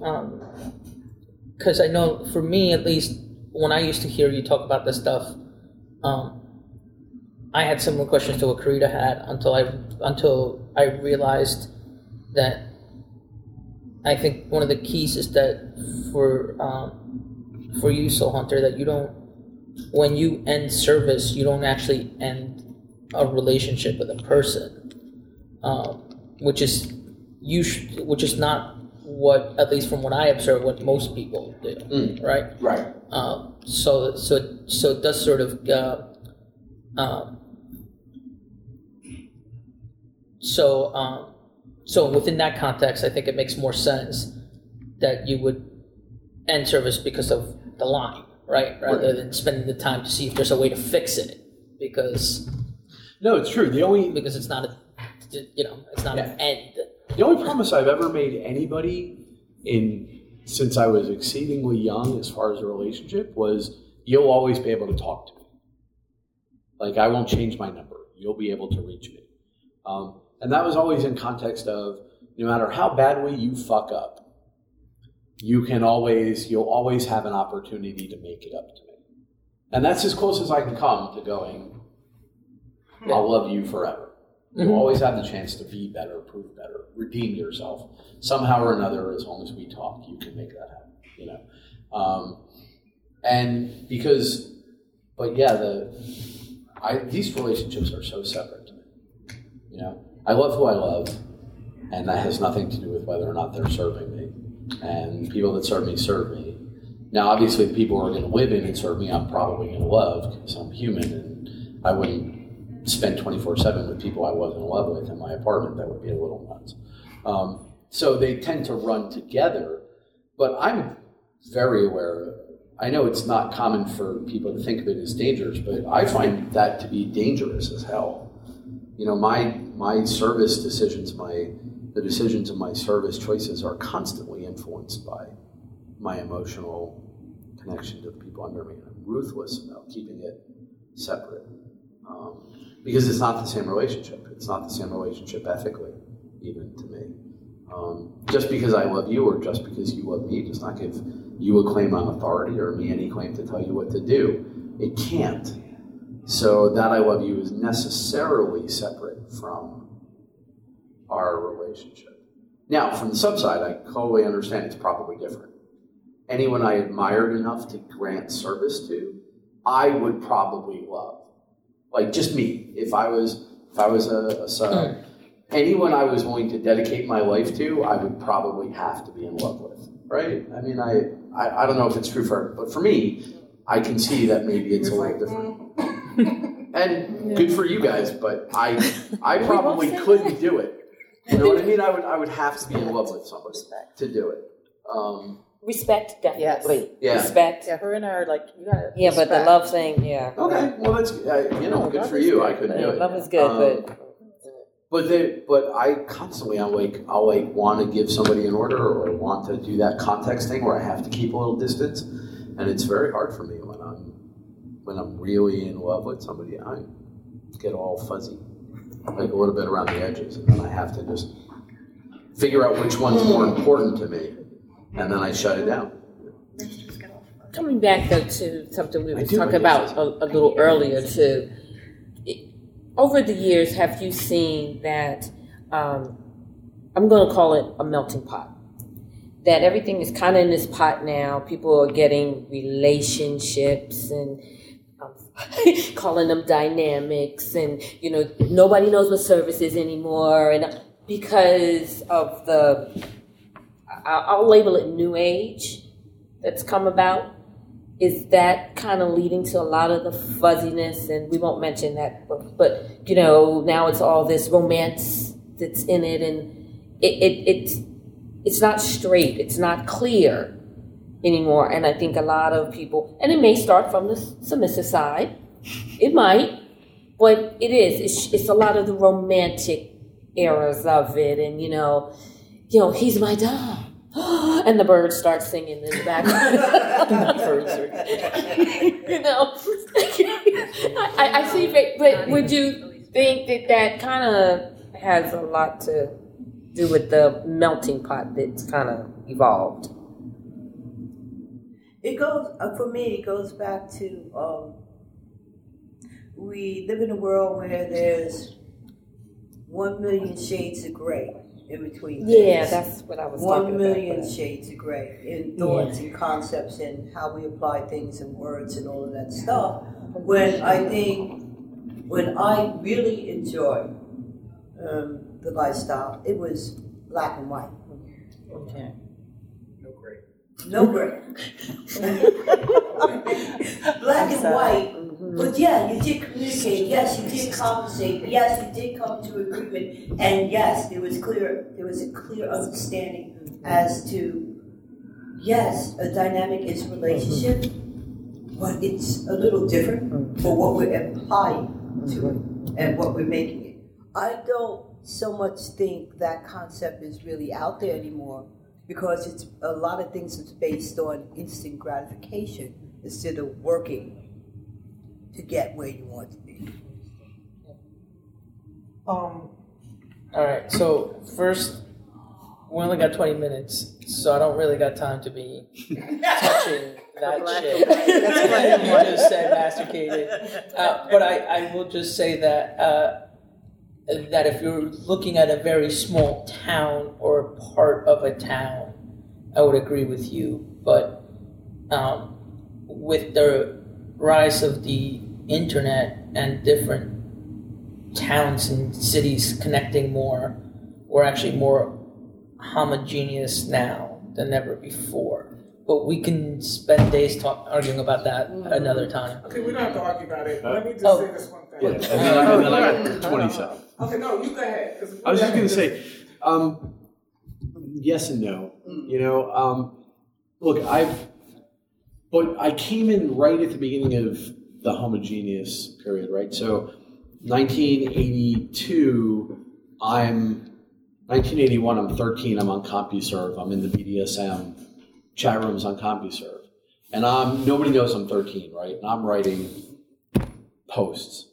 because I know for me at least, when I used to hear you talk about this stuff, um, I had similar questions to what Karita had until I until I realized that I think one of the keys is that for um, for you, Soul Hunter, that you don't when you end service, you don't actually end a relationship with a person, um, which is you sh- which is not what at least from what I observe what most people do, Mm. right? Right. Um, so so so it does sort of uh, um, so um, so within that context, I think it makes more sense that you would end service because of the line, right? Rather Right. than spending the time to see if there's a way to fix it, because No, it's true. The only because it's not a you know it's not an end. The only promise I've ever made anybody in since I was exceedingly young as far as a relationship was you'll always be able to talk to me. Like I won't change my number. You'll be able to reach me. Um, and that was always in context of no matter how badly you fuck up, you can always you'll always have an opportunity to make it up to me. And that's as close as I can come to going, I'll love you forever. You Mhm. always have the chance to be better, prove better, redeem yourself somehow or another. As long as we talk, you can make that happen. You know, um, and because, but yeah, the I these relationships are so separate. You know, I love who I love, and that has nothing to do with whether or not they're serving me. And people that serve me serve me, Now, obviously, the people who are going to live in and serve me, I'm probably going to love because I'm human, and I wouldn't spend 24 seven with people I wasn't in love with in my apartment. That would be a little nuts. Um, so they tend to run together, but I'm very aware. I know it's not common for people to think of it as dangerous, but I find that to be dangerous as hell. You know, my my service decisions, my the decisions of my service choices are constantly influenced by my emotional connection to the people under me. And I'm ruthless about keeping it separate um, because it's not the same relationship. It's not the same relationship ethically, even to me. Um, just because I love you or just because you love me does not give you a claim on authority or me any claim to tell you what to do. It can't. So that I love you is necessarily separate from our relationship. Now, from the subside, I totally understand it's probably different. Anyone I admired enough to grant service to, I would probably love. Like just me. If I was if I was a, a son, anyone I was willing to dedicate my life to, I would probably have to be in love with. Right? I mean I I, I don't know if it's true for but for me, I can see that maybe it's a little different. and good for you guys, but I (laughs) I probably couldn't do it. You know what I mean? I would I would have to be in love with somebody to do it. Um, Respect, definitely. Yeah. Respect. Yeah, her and I are like, you gotta. Yeah, but the love thing, yeah. okay, well that's uh, you know No, good for is you. I couldn't do it. Love is good, Um, but But they, but I constantly I'm like I'll like want to give somebody an order or want to do that context thing where I have to keep a little distance, and it's very hard for me when I'm when I'm really in love with somebody. I get all fuzzy, like a little bit around the edges, and then I have to just figure out which one's more important to me, and then I shut it down. coming back though to something we were talking about a, a little earlier too. It- Over the years, have you seen that? Um, I'm going to call it a melting pot. That everything is kind of in this pot now. People are getting relationships and um, (laughs) calling them dynamics, and you know nobody knows what service is anymore, and because of the, I'll label it new age that's come about. Is that kind of leading to a lot of the fuzziness? And we won't mention that but, but you know now it's all this romance that's in it. And it, it it's it's not straight. It's not clear anymore. And i think a lot of people and it may start from the submissive side. It might but it is. It's, it's a lot of the romantic eras of it. And you know know he's my dog (gasps) and the birds start singing in the background. (laughs) You know. (laughs) I, I see, but, but would you think that that kind of has a lot to do with the melting pot that's kind of evolved? It goes uh, for me. It goes back to um, we live in a world where there's one million shades of gray in between. Yeah, things. that's what I was one talking million about. shades of gray in thoughts and concepts and how we apply things and words and all of that stuff. When I think, when I really enjoy um, the lifestyle, it was black and white. Okay. No gray. No gray. (laughs) (laughs) black and white. But yeah, you did communicate. Yes, you did compensate. Yes, you did come to agreement. And yes, there was clear. There was a clear understanding as to yes, a dynamic is relationship, but it's a little different for what we're applying to it and what we're making it. I don't so much think that concept is really out there anymore because it's a lot of things that's based on instant gratification instead of working to get where you want to be. Um, all right. So first, we only got twenty minutes, so I don't really got time to be touching (laughs) that black shit. and white. (laughs) you just said masticated. Uh, but I, I will just say that uh, that if you're looking at a very small town or part of a town, I would agree with you. But um, with the rise of the internet and different towns and cities connecting more, we're actually more homogeneous now than ever before. but we can spend days talk, arguing about that another time. Okay, we don't have to argue about it. Let me just Oh. say this one thing. Yeah, and then I, and then I twenty-seven. Okay, no, you go ahead. 'cause I was just going to say, um, yes and no. You know, um, look, I've, but I came in right at the beginning of the homogeneous period, right? So, 1982, I'm 1981. I'm 13. I'm on CompuServe. I'm in the BDSM chat rooms on CompuServe, and I'm nobody knows I'm 13, right? And I'm writing posts.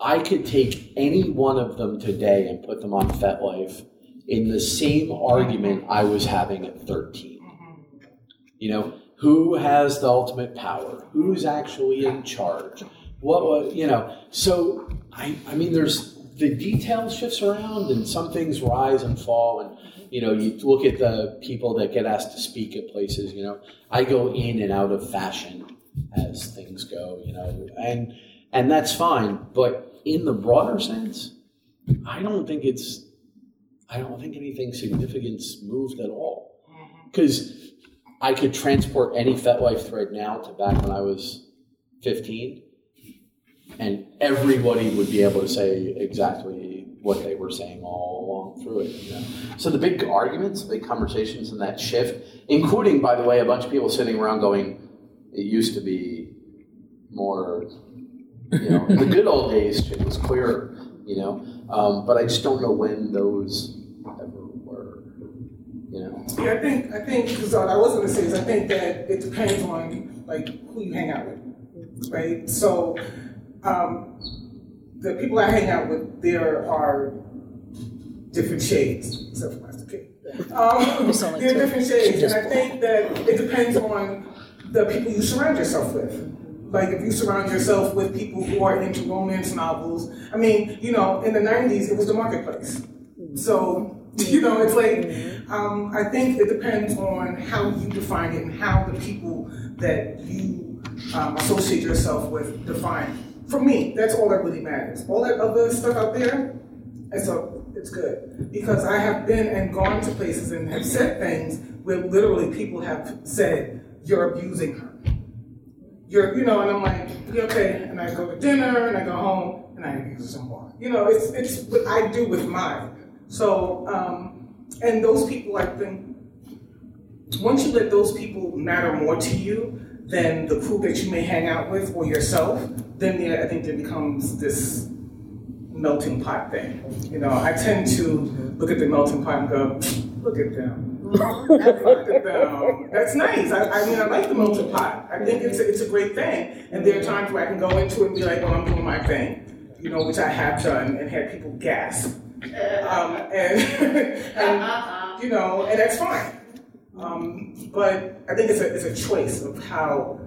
I could take any one of them today and put them on FetLife in the same argument I was having at 13. Mm-hmm. You know, who has the ultimate power? Who's actually in charge? What, was, you know? So I, I mean, there's the detail shifts around, and some things rise and fall. And you know, you look at the people that get asked to speak at places. You know, I go in and out of fashion as things go. You know, and and that's fine. But in the broader sense, I don't think it's. I don't think anything significant's moved at all. Mm-hmm. Because I could transport any FetLife thread now to back when I was 15, and everybody would be able to say exactly what they were saying all along through it. You know? So the big arguments, the big conversations, and that shift, including, by the way, a bunch of people sitting around going, "It used to be more." You know, in the good old days, it was clearer. You know, um, but I just don't know when those ever. You know. Yeah, I think I think because what I was going to say is I think that it depends on like who you hang out with, right? So um, the people I hang out with, there are different shades, except for Master K. Um, (laughs) There's there are different shades, and I think that it depends on the people you surround yourself with. Like if you surround yourself with people who are into romance novels, I mean, you know, in the '90s it was the marketplace. So (laughs) you know, it's like um, I think it depends on how you define it and how the people that you um, associate yourself with define. For me, that's all that really matters. All that other stuff out there, it's a, it's good because I have been and gone to places and have said things where literally people have said you're abusing her. You're, you know, and I'm like, yeah, okay, and I go to dinner and I go home and I abuse her some more. You know, it's it's what I do with mine. So, um, and those people, I think, once you let those people matter more to you than the crew that you may hang out with or yourself, then I think there becomes this melting pot thing. You know, I tend to look at the melting pot and go, look at them. Look at them. That's nice. I, I mean, I like the melting pot. I think it's a, it's a great thing. And there are times where I can go into it and be like, well, I'm doing my thing, you know, which I have done and had people gasp. Um, and, (laughs) and, you know, and that's fine. Um, but I think it's a, it's a choice of how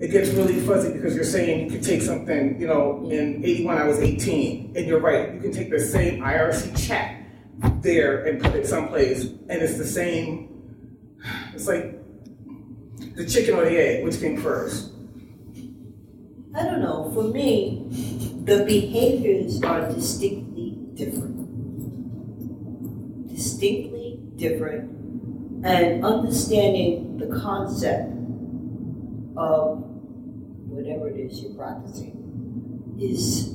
it gets really fuzzy because you're saying you could take something, you know, in 81 I was 18, and you're right, you can take the same IRC chat there and put it someplace, and it's the same, it's like the chicken or the egg, which came first? I don't know. For me, the behaviors are distinctly different. Distinctly different. And understanding the concept of whatever it is you're practicing is.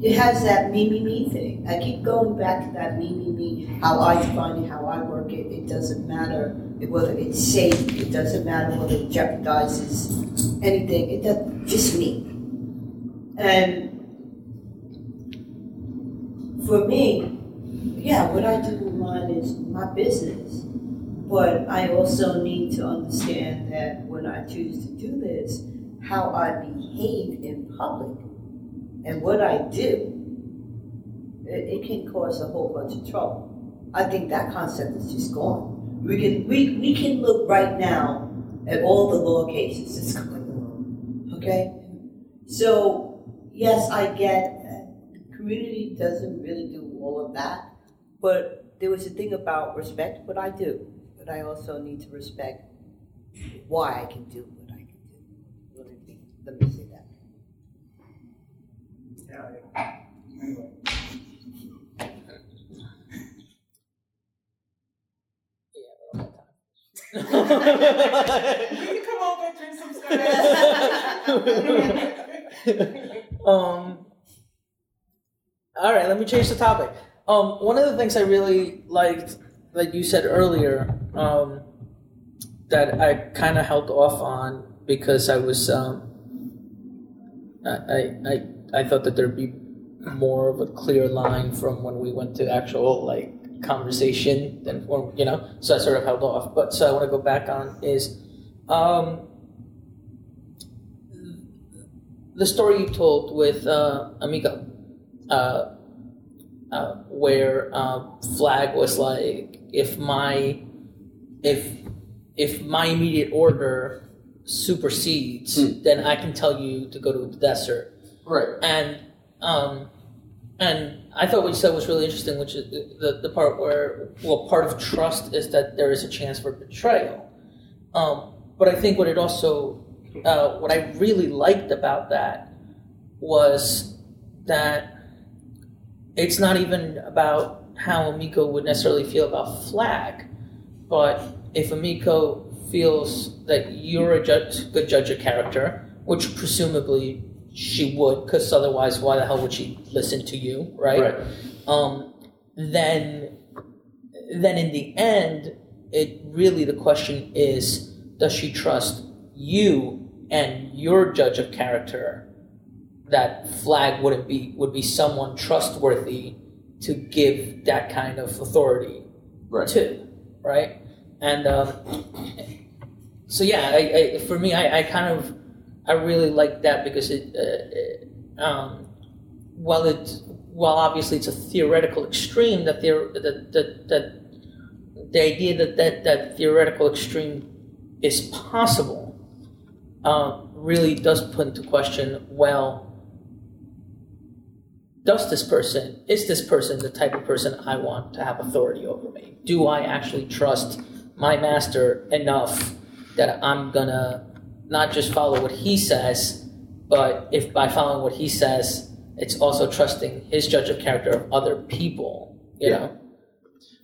It has that me, me, me thing. I keep going back to that me, me, me, how I define it, how I work it. It doesn't matter whether it's safe, it doesn't matter whether it jeopardizes anything. It does just me. And for me, yeah, what I do mine is my business. But I also need to understand that when I choose to do this, how I behave in public and what I do, it, it can cause a whole bunch of trouble. I think that concept is just gone. We can we, we can look right now at all the law cases that's going on. Okay? So yes, I get community doesn't really do all of that, but there was a thing about respect what I do, but I also need to respect why I can do what I can do. Let me, let me say that. Yeah. yeah. Anyway. (laughs) can come over and drink some scotch. (laughs) (laughs) um, all right, let me change the topic. Um, one of the things I really liked that you said earlier um, that I kind of held off on because I was um, I, I I thought that there'd be more of a clear line from when we went to actual like conversation than you know so I sort of held off. But so I want to go back on is um, the story you told with uh, Amiko. Uh, uh, where uh, flag was like if my if if my immediate order supersedes then i can tell you to go to the desert. Right. and um and i thought what you said was really interesting which is the, the part where well part of trust is that there is a chance for betrayal. Um but i think what it also uh, what i really liked about that was that it's not even about how Amiko would necessarily feel about flag, but if Amiko feels that you're a judge, good judge of character, which presumably she would, because otherwise, why the hell would she listen to you, right? Right. Um, then, then in the end, it really the question is: Does she trust you and your judge of character? That flag wouldn't be would be someone trustworthy to give that kind of authority Right. to, right? And um, so yeah, I, I, for me, I, I kind of I really like that because it, uh, uh, um, while it while obviously it's a theoretical extreme that there that that, that the idea that, that that theoretical extreme is possible uh, really does put into question well does this person is this person the type of person i want to have authority over me do i actually trust my master enough that i'm gonna not just follow what he says but if by following what he says it's also trusting his judge of character of other people you Yeah. know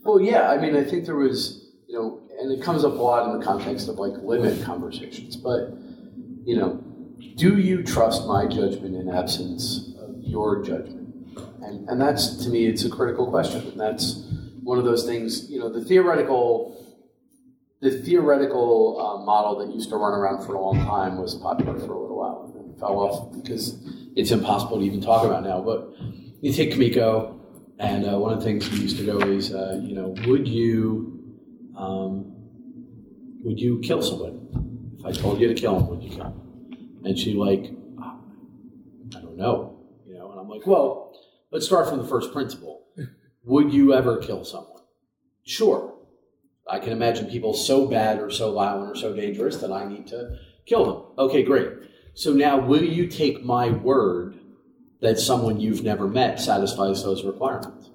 Well, yeah. I mean, I think there was, you know, and it comes up a lot in the context of like limit conversations. But, you know, do you trust my judgment in absence of your judgment? And and that's to me, it's a critical question, and that's one of those things. You know, the theoretical. The theoretical uh, model that used to run around for a long time was popular for a little while and fell off because it's impossible to even talk about now. But you take Kamiko, and uh, one of the things we used to go is, uh, you know, would you, um, would you kill somebody? If I told you to kill him, would you kill him? And she like, "Ah, I don't know, you know. And I'm like, well, let's start from the first principle. Would you ever kill someone? Sure. I can imagine people so bad or so violent or so dangerous that I need to kill them. Okay, great. So now, will you take my word that someone you've never met satisfies those requirements?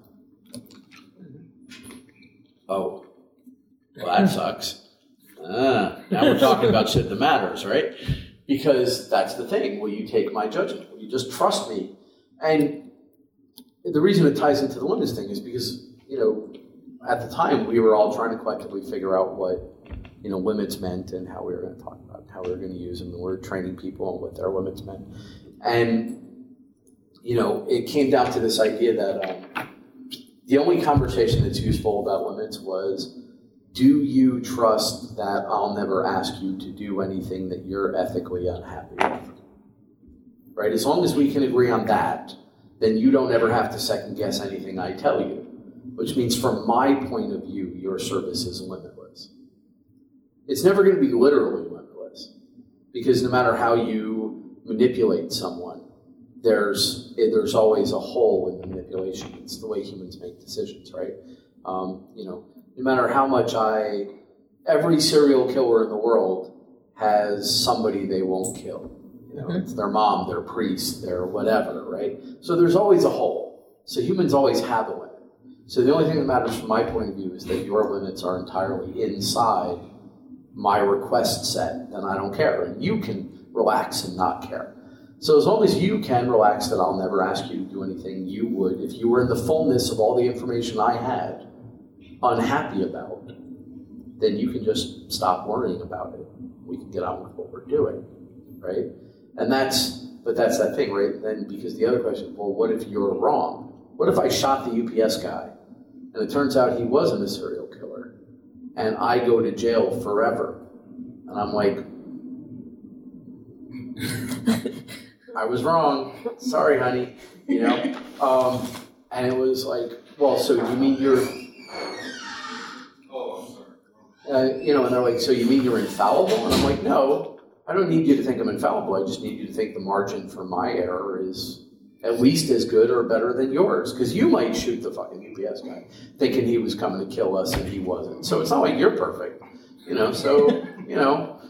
Oh, well, that sucks. Ah, now we're talking about shit that matters, right? Because that's the thing. Will you take my judgment? Will you just trust me? And the reason it ties into the limits thing is because, you know, at the time we were all trying to collectively figure out what, you know, limits meant and how we were going to talk about how we were going to use them. And we are training people on what their limits meant. And, you know, it came down to this idea that um, the only conversation that's useful about limits was do you trust that I'll never ask you to do anything that you're ethically unhappy with? Right? As long as we can agree on that, then you don't ever have to second guess anything I tell you. Which means, from my point of view, your service is limitless. It's never going to be literally limitless because no matter how you manipulate someone, there's there's always a hole in the manipulation. It's the way humans make decisions, right? Um, you know, no matter how much I, every serial killer in the world has somebody they won't kill. You know, it's their mom, their priest, their whatever, right? So there's always a hole. So humans always have a limit. So the only thing that matters from my point of view is that your limits are entirely inside my request set, then I don't care. And you can relax and not care. So as long as you can relax that I'll never ask you to do anything you would, if you were in the fullness of all the information I had, unhappy about, then you can just stop worrying about it. We can get on with what we're doing, right? And that's, but that's that thing, right? Then because the other question, well, what if you're wrong? What if I shot the UPS guy, and it turns out he wasn't a serial killer, and I go to jail forever, and I'm like, I was wrong. Sorry, honey. You know, um, and it was like, well, so you mean you're uh, you know, and they're like, so you mean you're infallible? And I'm like, no, I don't need you to think I'm infallible. I just need you to think the margin for my error is at least as good or better than yours. Because you might shoot the fucking UPS guy thinking he was coming to kill us and he wasn't. So it's not like you're perfect, you know. So (laughs) you know,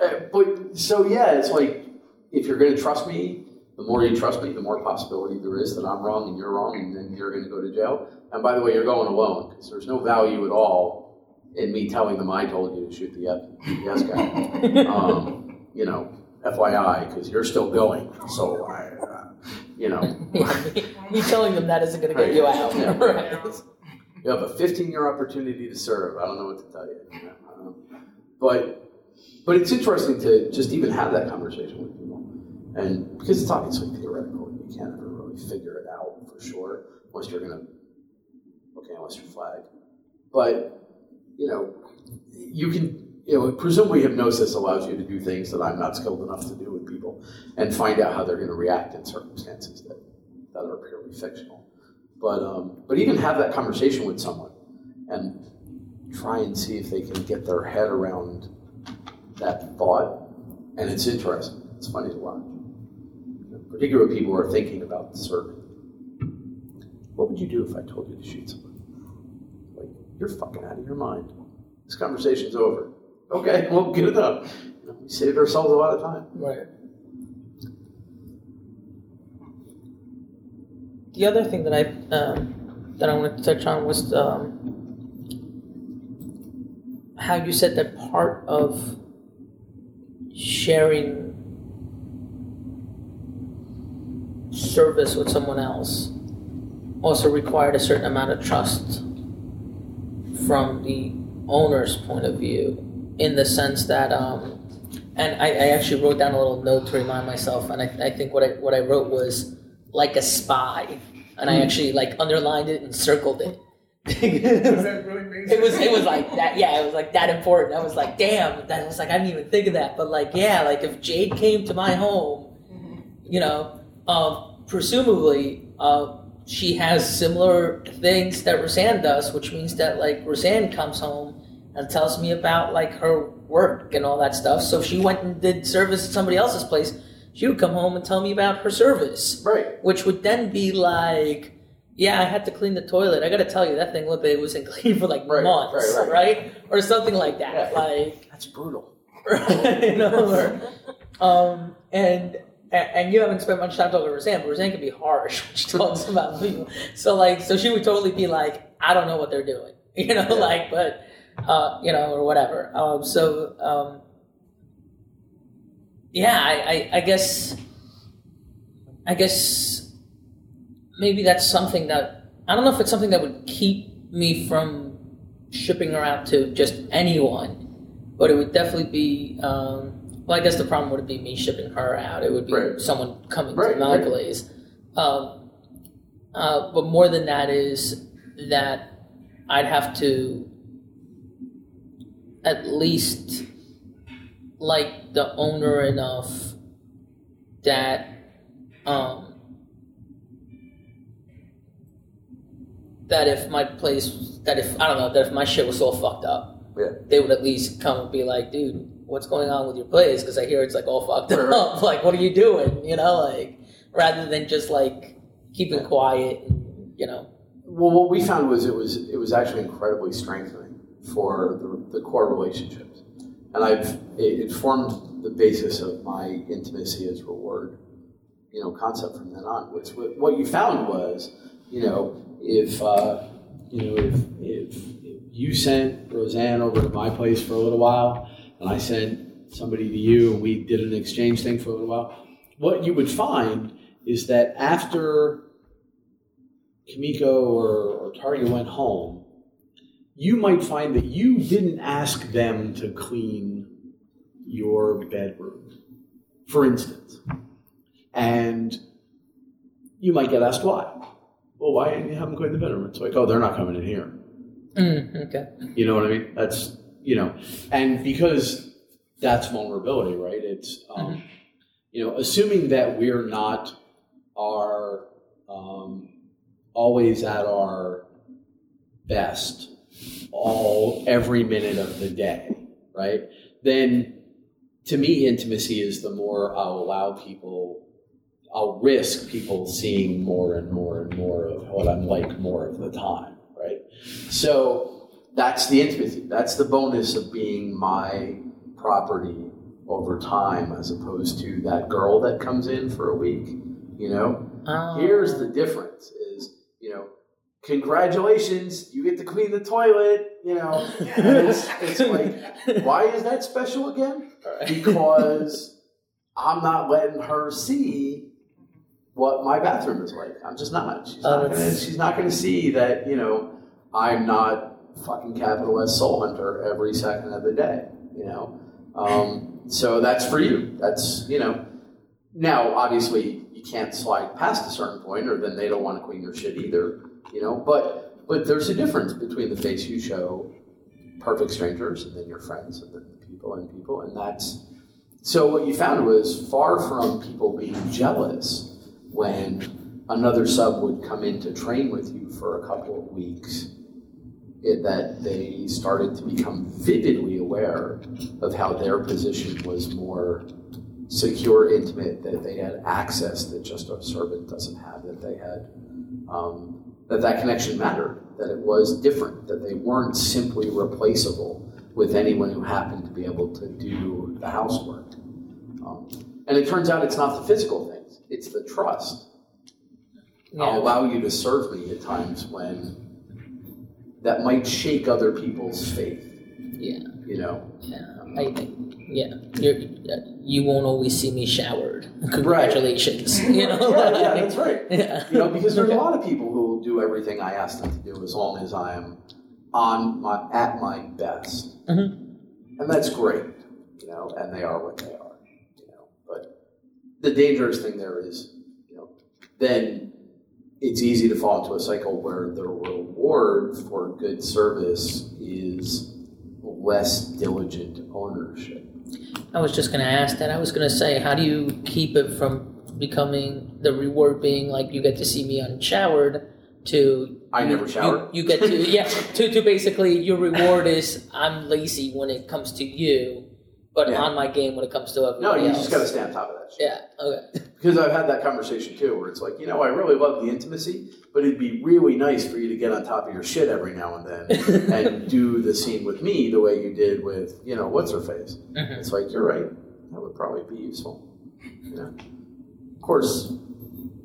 uh, but so yeah, it's like if you're going to trust me, the more you trust me, the more possibility there is that I'm wrong and you're wrong, and then you're going to go to jail. And by the way, you're going alone because there's no value at all in me telling them I told you to shoot the UPS guy. (laughs) um, you know, FYI, because you're still going. So I, uh, you know, (laughs) Me telling them that isn't going to get you out. Yeah. (laughs) Right. you have a 15 year opportunity to serve. I don't know what to tell you. you know, um, but but it's interesting to just even have that conversation with people, and because it's obviously theoretical, you can't ever really figure it out for sure unless you're gonna okay, unless you're flagged. But you know, you can. You know, presumably hypnosis allows you to do things that I'm not skilled enough to do with people, and find out how they're going to react in circumstances that, that are purely fictional. But um, but even have that conversation with someone, and try and see if they can get their head around that thought. And it's interesting. It's funny to watch. Particularly when people are thinking about serving. What would you do if I told you to shoot someone? Like, you're fucking out of your mind. This conversation's over. Okay, well, up. You we saved ourselves a lot of time. Right. The other thing that I um, that I wanted to touch on was um, how you said that part of sharing service with someone else also required a certain amount of trust from the owner's point of view, in the sense that, um, and I, I actually wrote down a little note to remind myself, and I, I think what I what I wrote was like a spy, and I actually like underlined it and circled it. (laughs) Really It was it was like that yeah it was like that important. I was like damn. That was like I didn't even think of that. But like yeah like if Jade came to my home you know um, presumably uh, she has similar things that Roseanne does which means that like Roseanne comes home and tells me about like her work and all that stuff so if she went and did service at somebody else's place she would come home and tell me about her service Right. which would then be like, yeah, I had to clean the toilet. I got to tell you, that thing looked like it wasn't clean for like Right, months, right, right, right. Or something like that. Yeah. Like, That's brutal. (laughs) you know, or, um, and and you haven't spent much time talking to Roseanne, but Roseanne can be harsh (laughs) when she talks about people. So like, so she would totally be like, I don't know what they're doing, (laughs) you know, like, but uh, you know, or whatever. Um, so um, yeah, I, I, I guess, I guess maybe that's something that I don't know if it's something that would keep me from shipping her out to just anyone, but it would definitely be. Um, well, I guess the problem would be me shipping her out. It would be Right. someone coming Right, to my right. place. Um, uh, but more than that is that I'd have to at least like the owner enough that um, that if my place that if I don't know that if my shit was all fucked up, Yeah. they would at least come and be like, dude, what's going on with your place? Because I hear it's like all fucked Right. up. (laughs) Like, what are you doing? You know, like rather than just like keeping quiet, and, you know. Well, what we found was it was it was actually incredibly strengthening for the, the core relationships, and I've it, it formed the basis of my intimacy as reward, you know, concept from then on. Which what you found was, you know, if uh, you know if, if if you sent Roseanne over to my place for a little while, and I sent somebody to you, and we did an exchange thing for a little while, what you would find is that after Kimiko or, or went home, you might find that you didn't ask them to clean your bedroom, for instance. And you might get asked why. Well, why didn't you have them clean the bedroom? It's like, oh, they're not coming in here. Mm, okay. You know what I mean? That's you know, and because that's vulnerability, right? It's um, you know, assuming that we're not our um, always at our best all every minute of the day, right? Then to me, intimacy is the more I'll allow people, I'll risk people seeing more and more and more of what I'm like more of the time, right? So that's the intimacy. That's the bonus of being my property over time as opposed to that girl that comes in for a week, you know? Oh. Here's the difference is, congratulations, you get to clean the toilet, you know. It's, it's like, (laughs) why is that special again? Because I'm not letting her see what my bathroom is like. I'm just not. She's Oh, not gonna, she's not gonna see that, you know, I'm not fucking capital S soul hunter every second of the day, you know. Um, so that's for you. That's, you know, now obviously you can't slide past a certain point or then they don't want to clean your shit either, you know, but but there's a difference between the face you show perfect strangers and then your friends and then people and people and that's so what you found was far from people being jealous when another sub would come in to train with you for a couple of weeks it, that they started to become vividly aware of how their position was more secure, intimate, that they had access that just a servant doesn't have, that they had, um, that that connection mattered, that it was different, that they weren't simply replaceable with anyone who happened to be able to do the housework. Um, and it turns out it's not the physical things, it's the trust. I'll allow you to serve me at times when that might shake other people's faith, Yeah. you know? Yeah. I think. Yeah. You're, you won't always see me showered. Congratulations. (laughs) You know. yeah, yeah, that's right. (laughs) Yeah. You know, because there's a lot of people who will do everything I ask them to do as long as I am on my at my best, Mhm. and that's great. You know, and they are what they are. You know, but the dangerous thing there is, you know, then it's easy to fall into a cycle where the reward for good service is less diligent ownership. I was just gonna ask that. I was gonna say, how do you keep it from becoming the reward being like you get to see me unshowered to I never shower. You, you get to (laughs) yeah to to basically your reward is I'm lazy when it comes to you, but Yeah. on my game when it comes to up No, you else. just got to stay on top of that shit. Yeah. Okay. (laughs) Because I've had that conversation too, where it's like, you know, I really love the intimacy, but it'd be really nice for you to get on top of your shit every now and then (laughs) and do the scene with me the way you did with, you know, what's her face. Mhm. It's like, you're right. That would probably be useful. You know? Of course,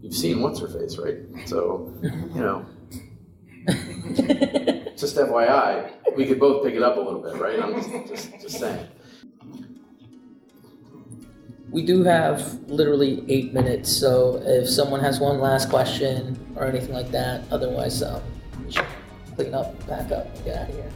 you've seen what's her face, right? So, you know, just FYI, we could both pick it up a little bit, right? I'm just, just, just saying. We do have literally eight minutes, so if someone has one last question or anything like that, otherwise, um, we should clean up, back up, and get out of here.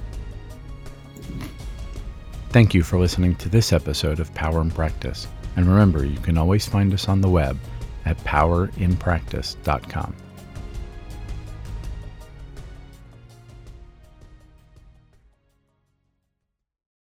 Thank you for listening to this episode of Power and Practice. And remember, you can always find us on the web at powerinpractice.com.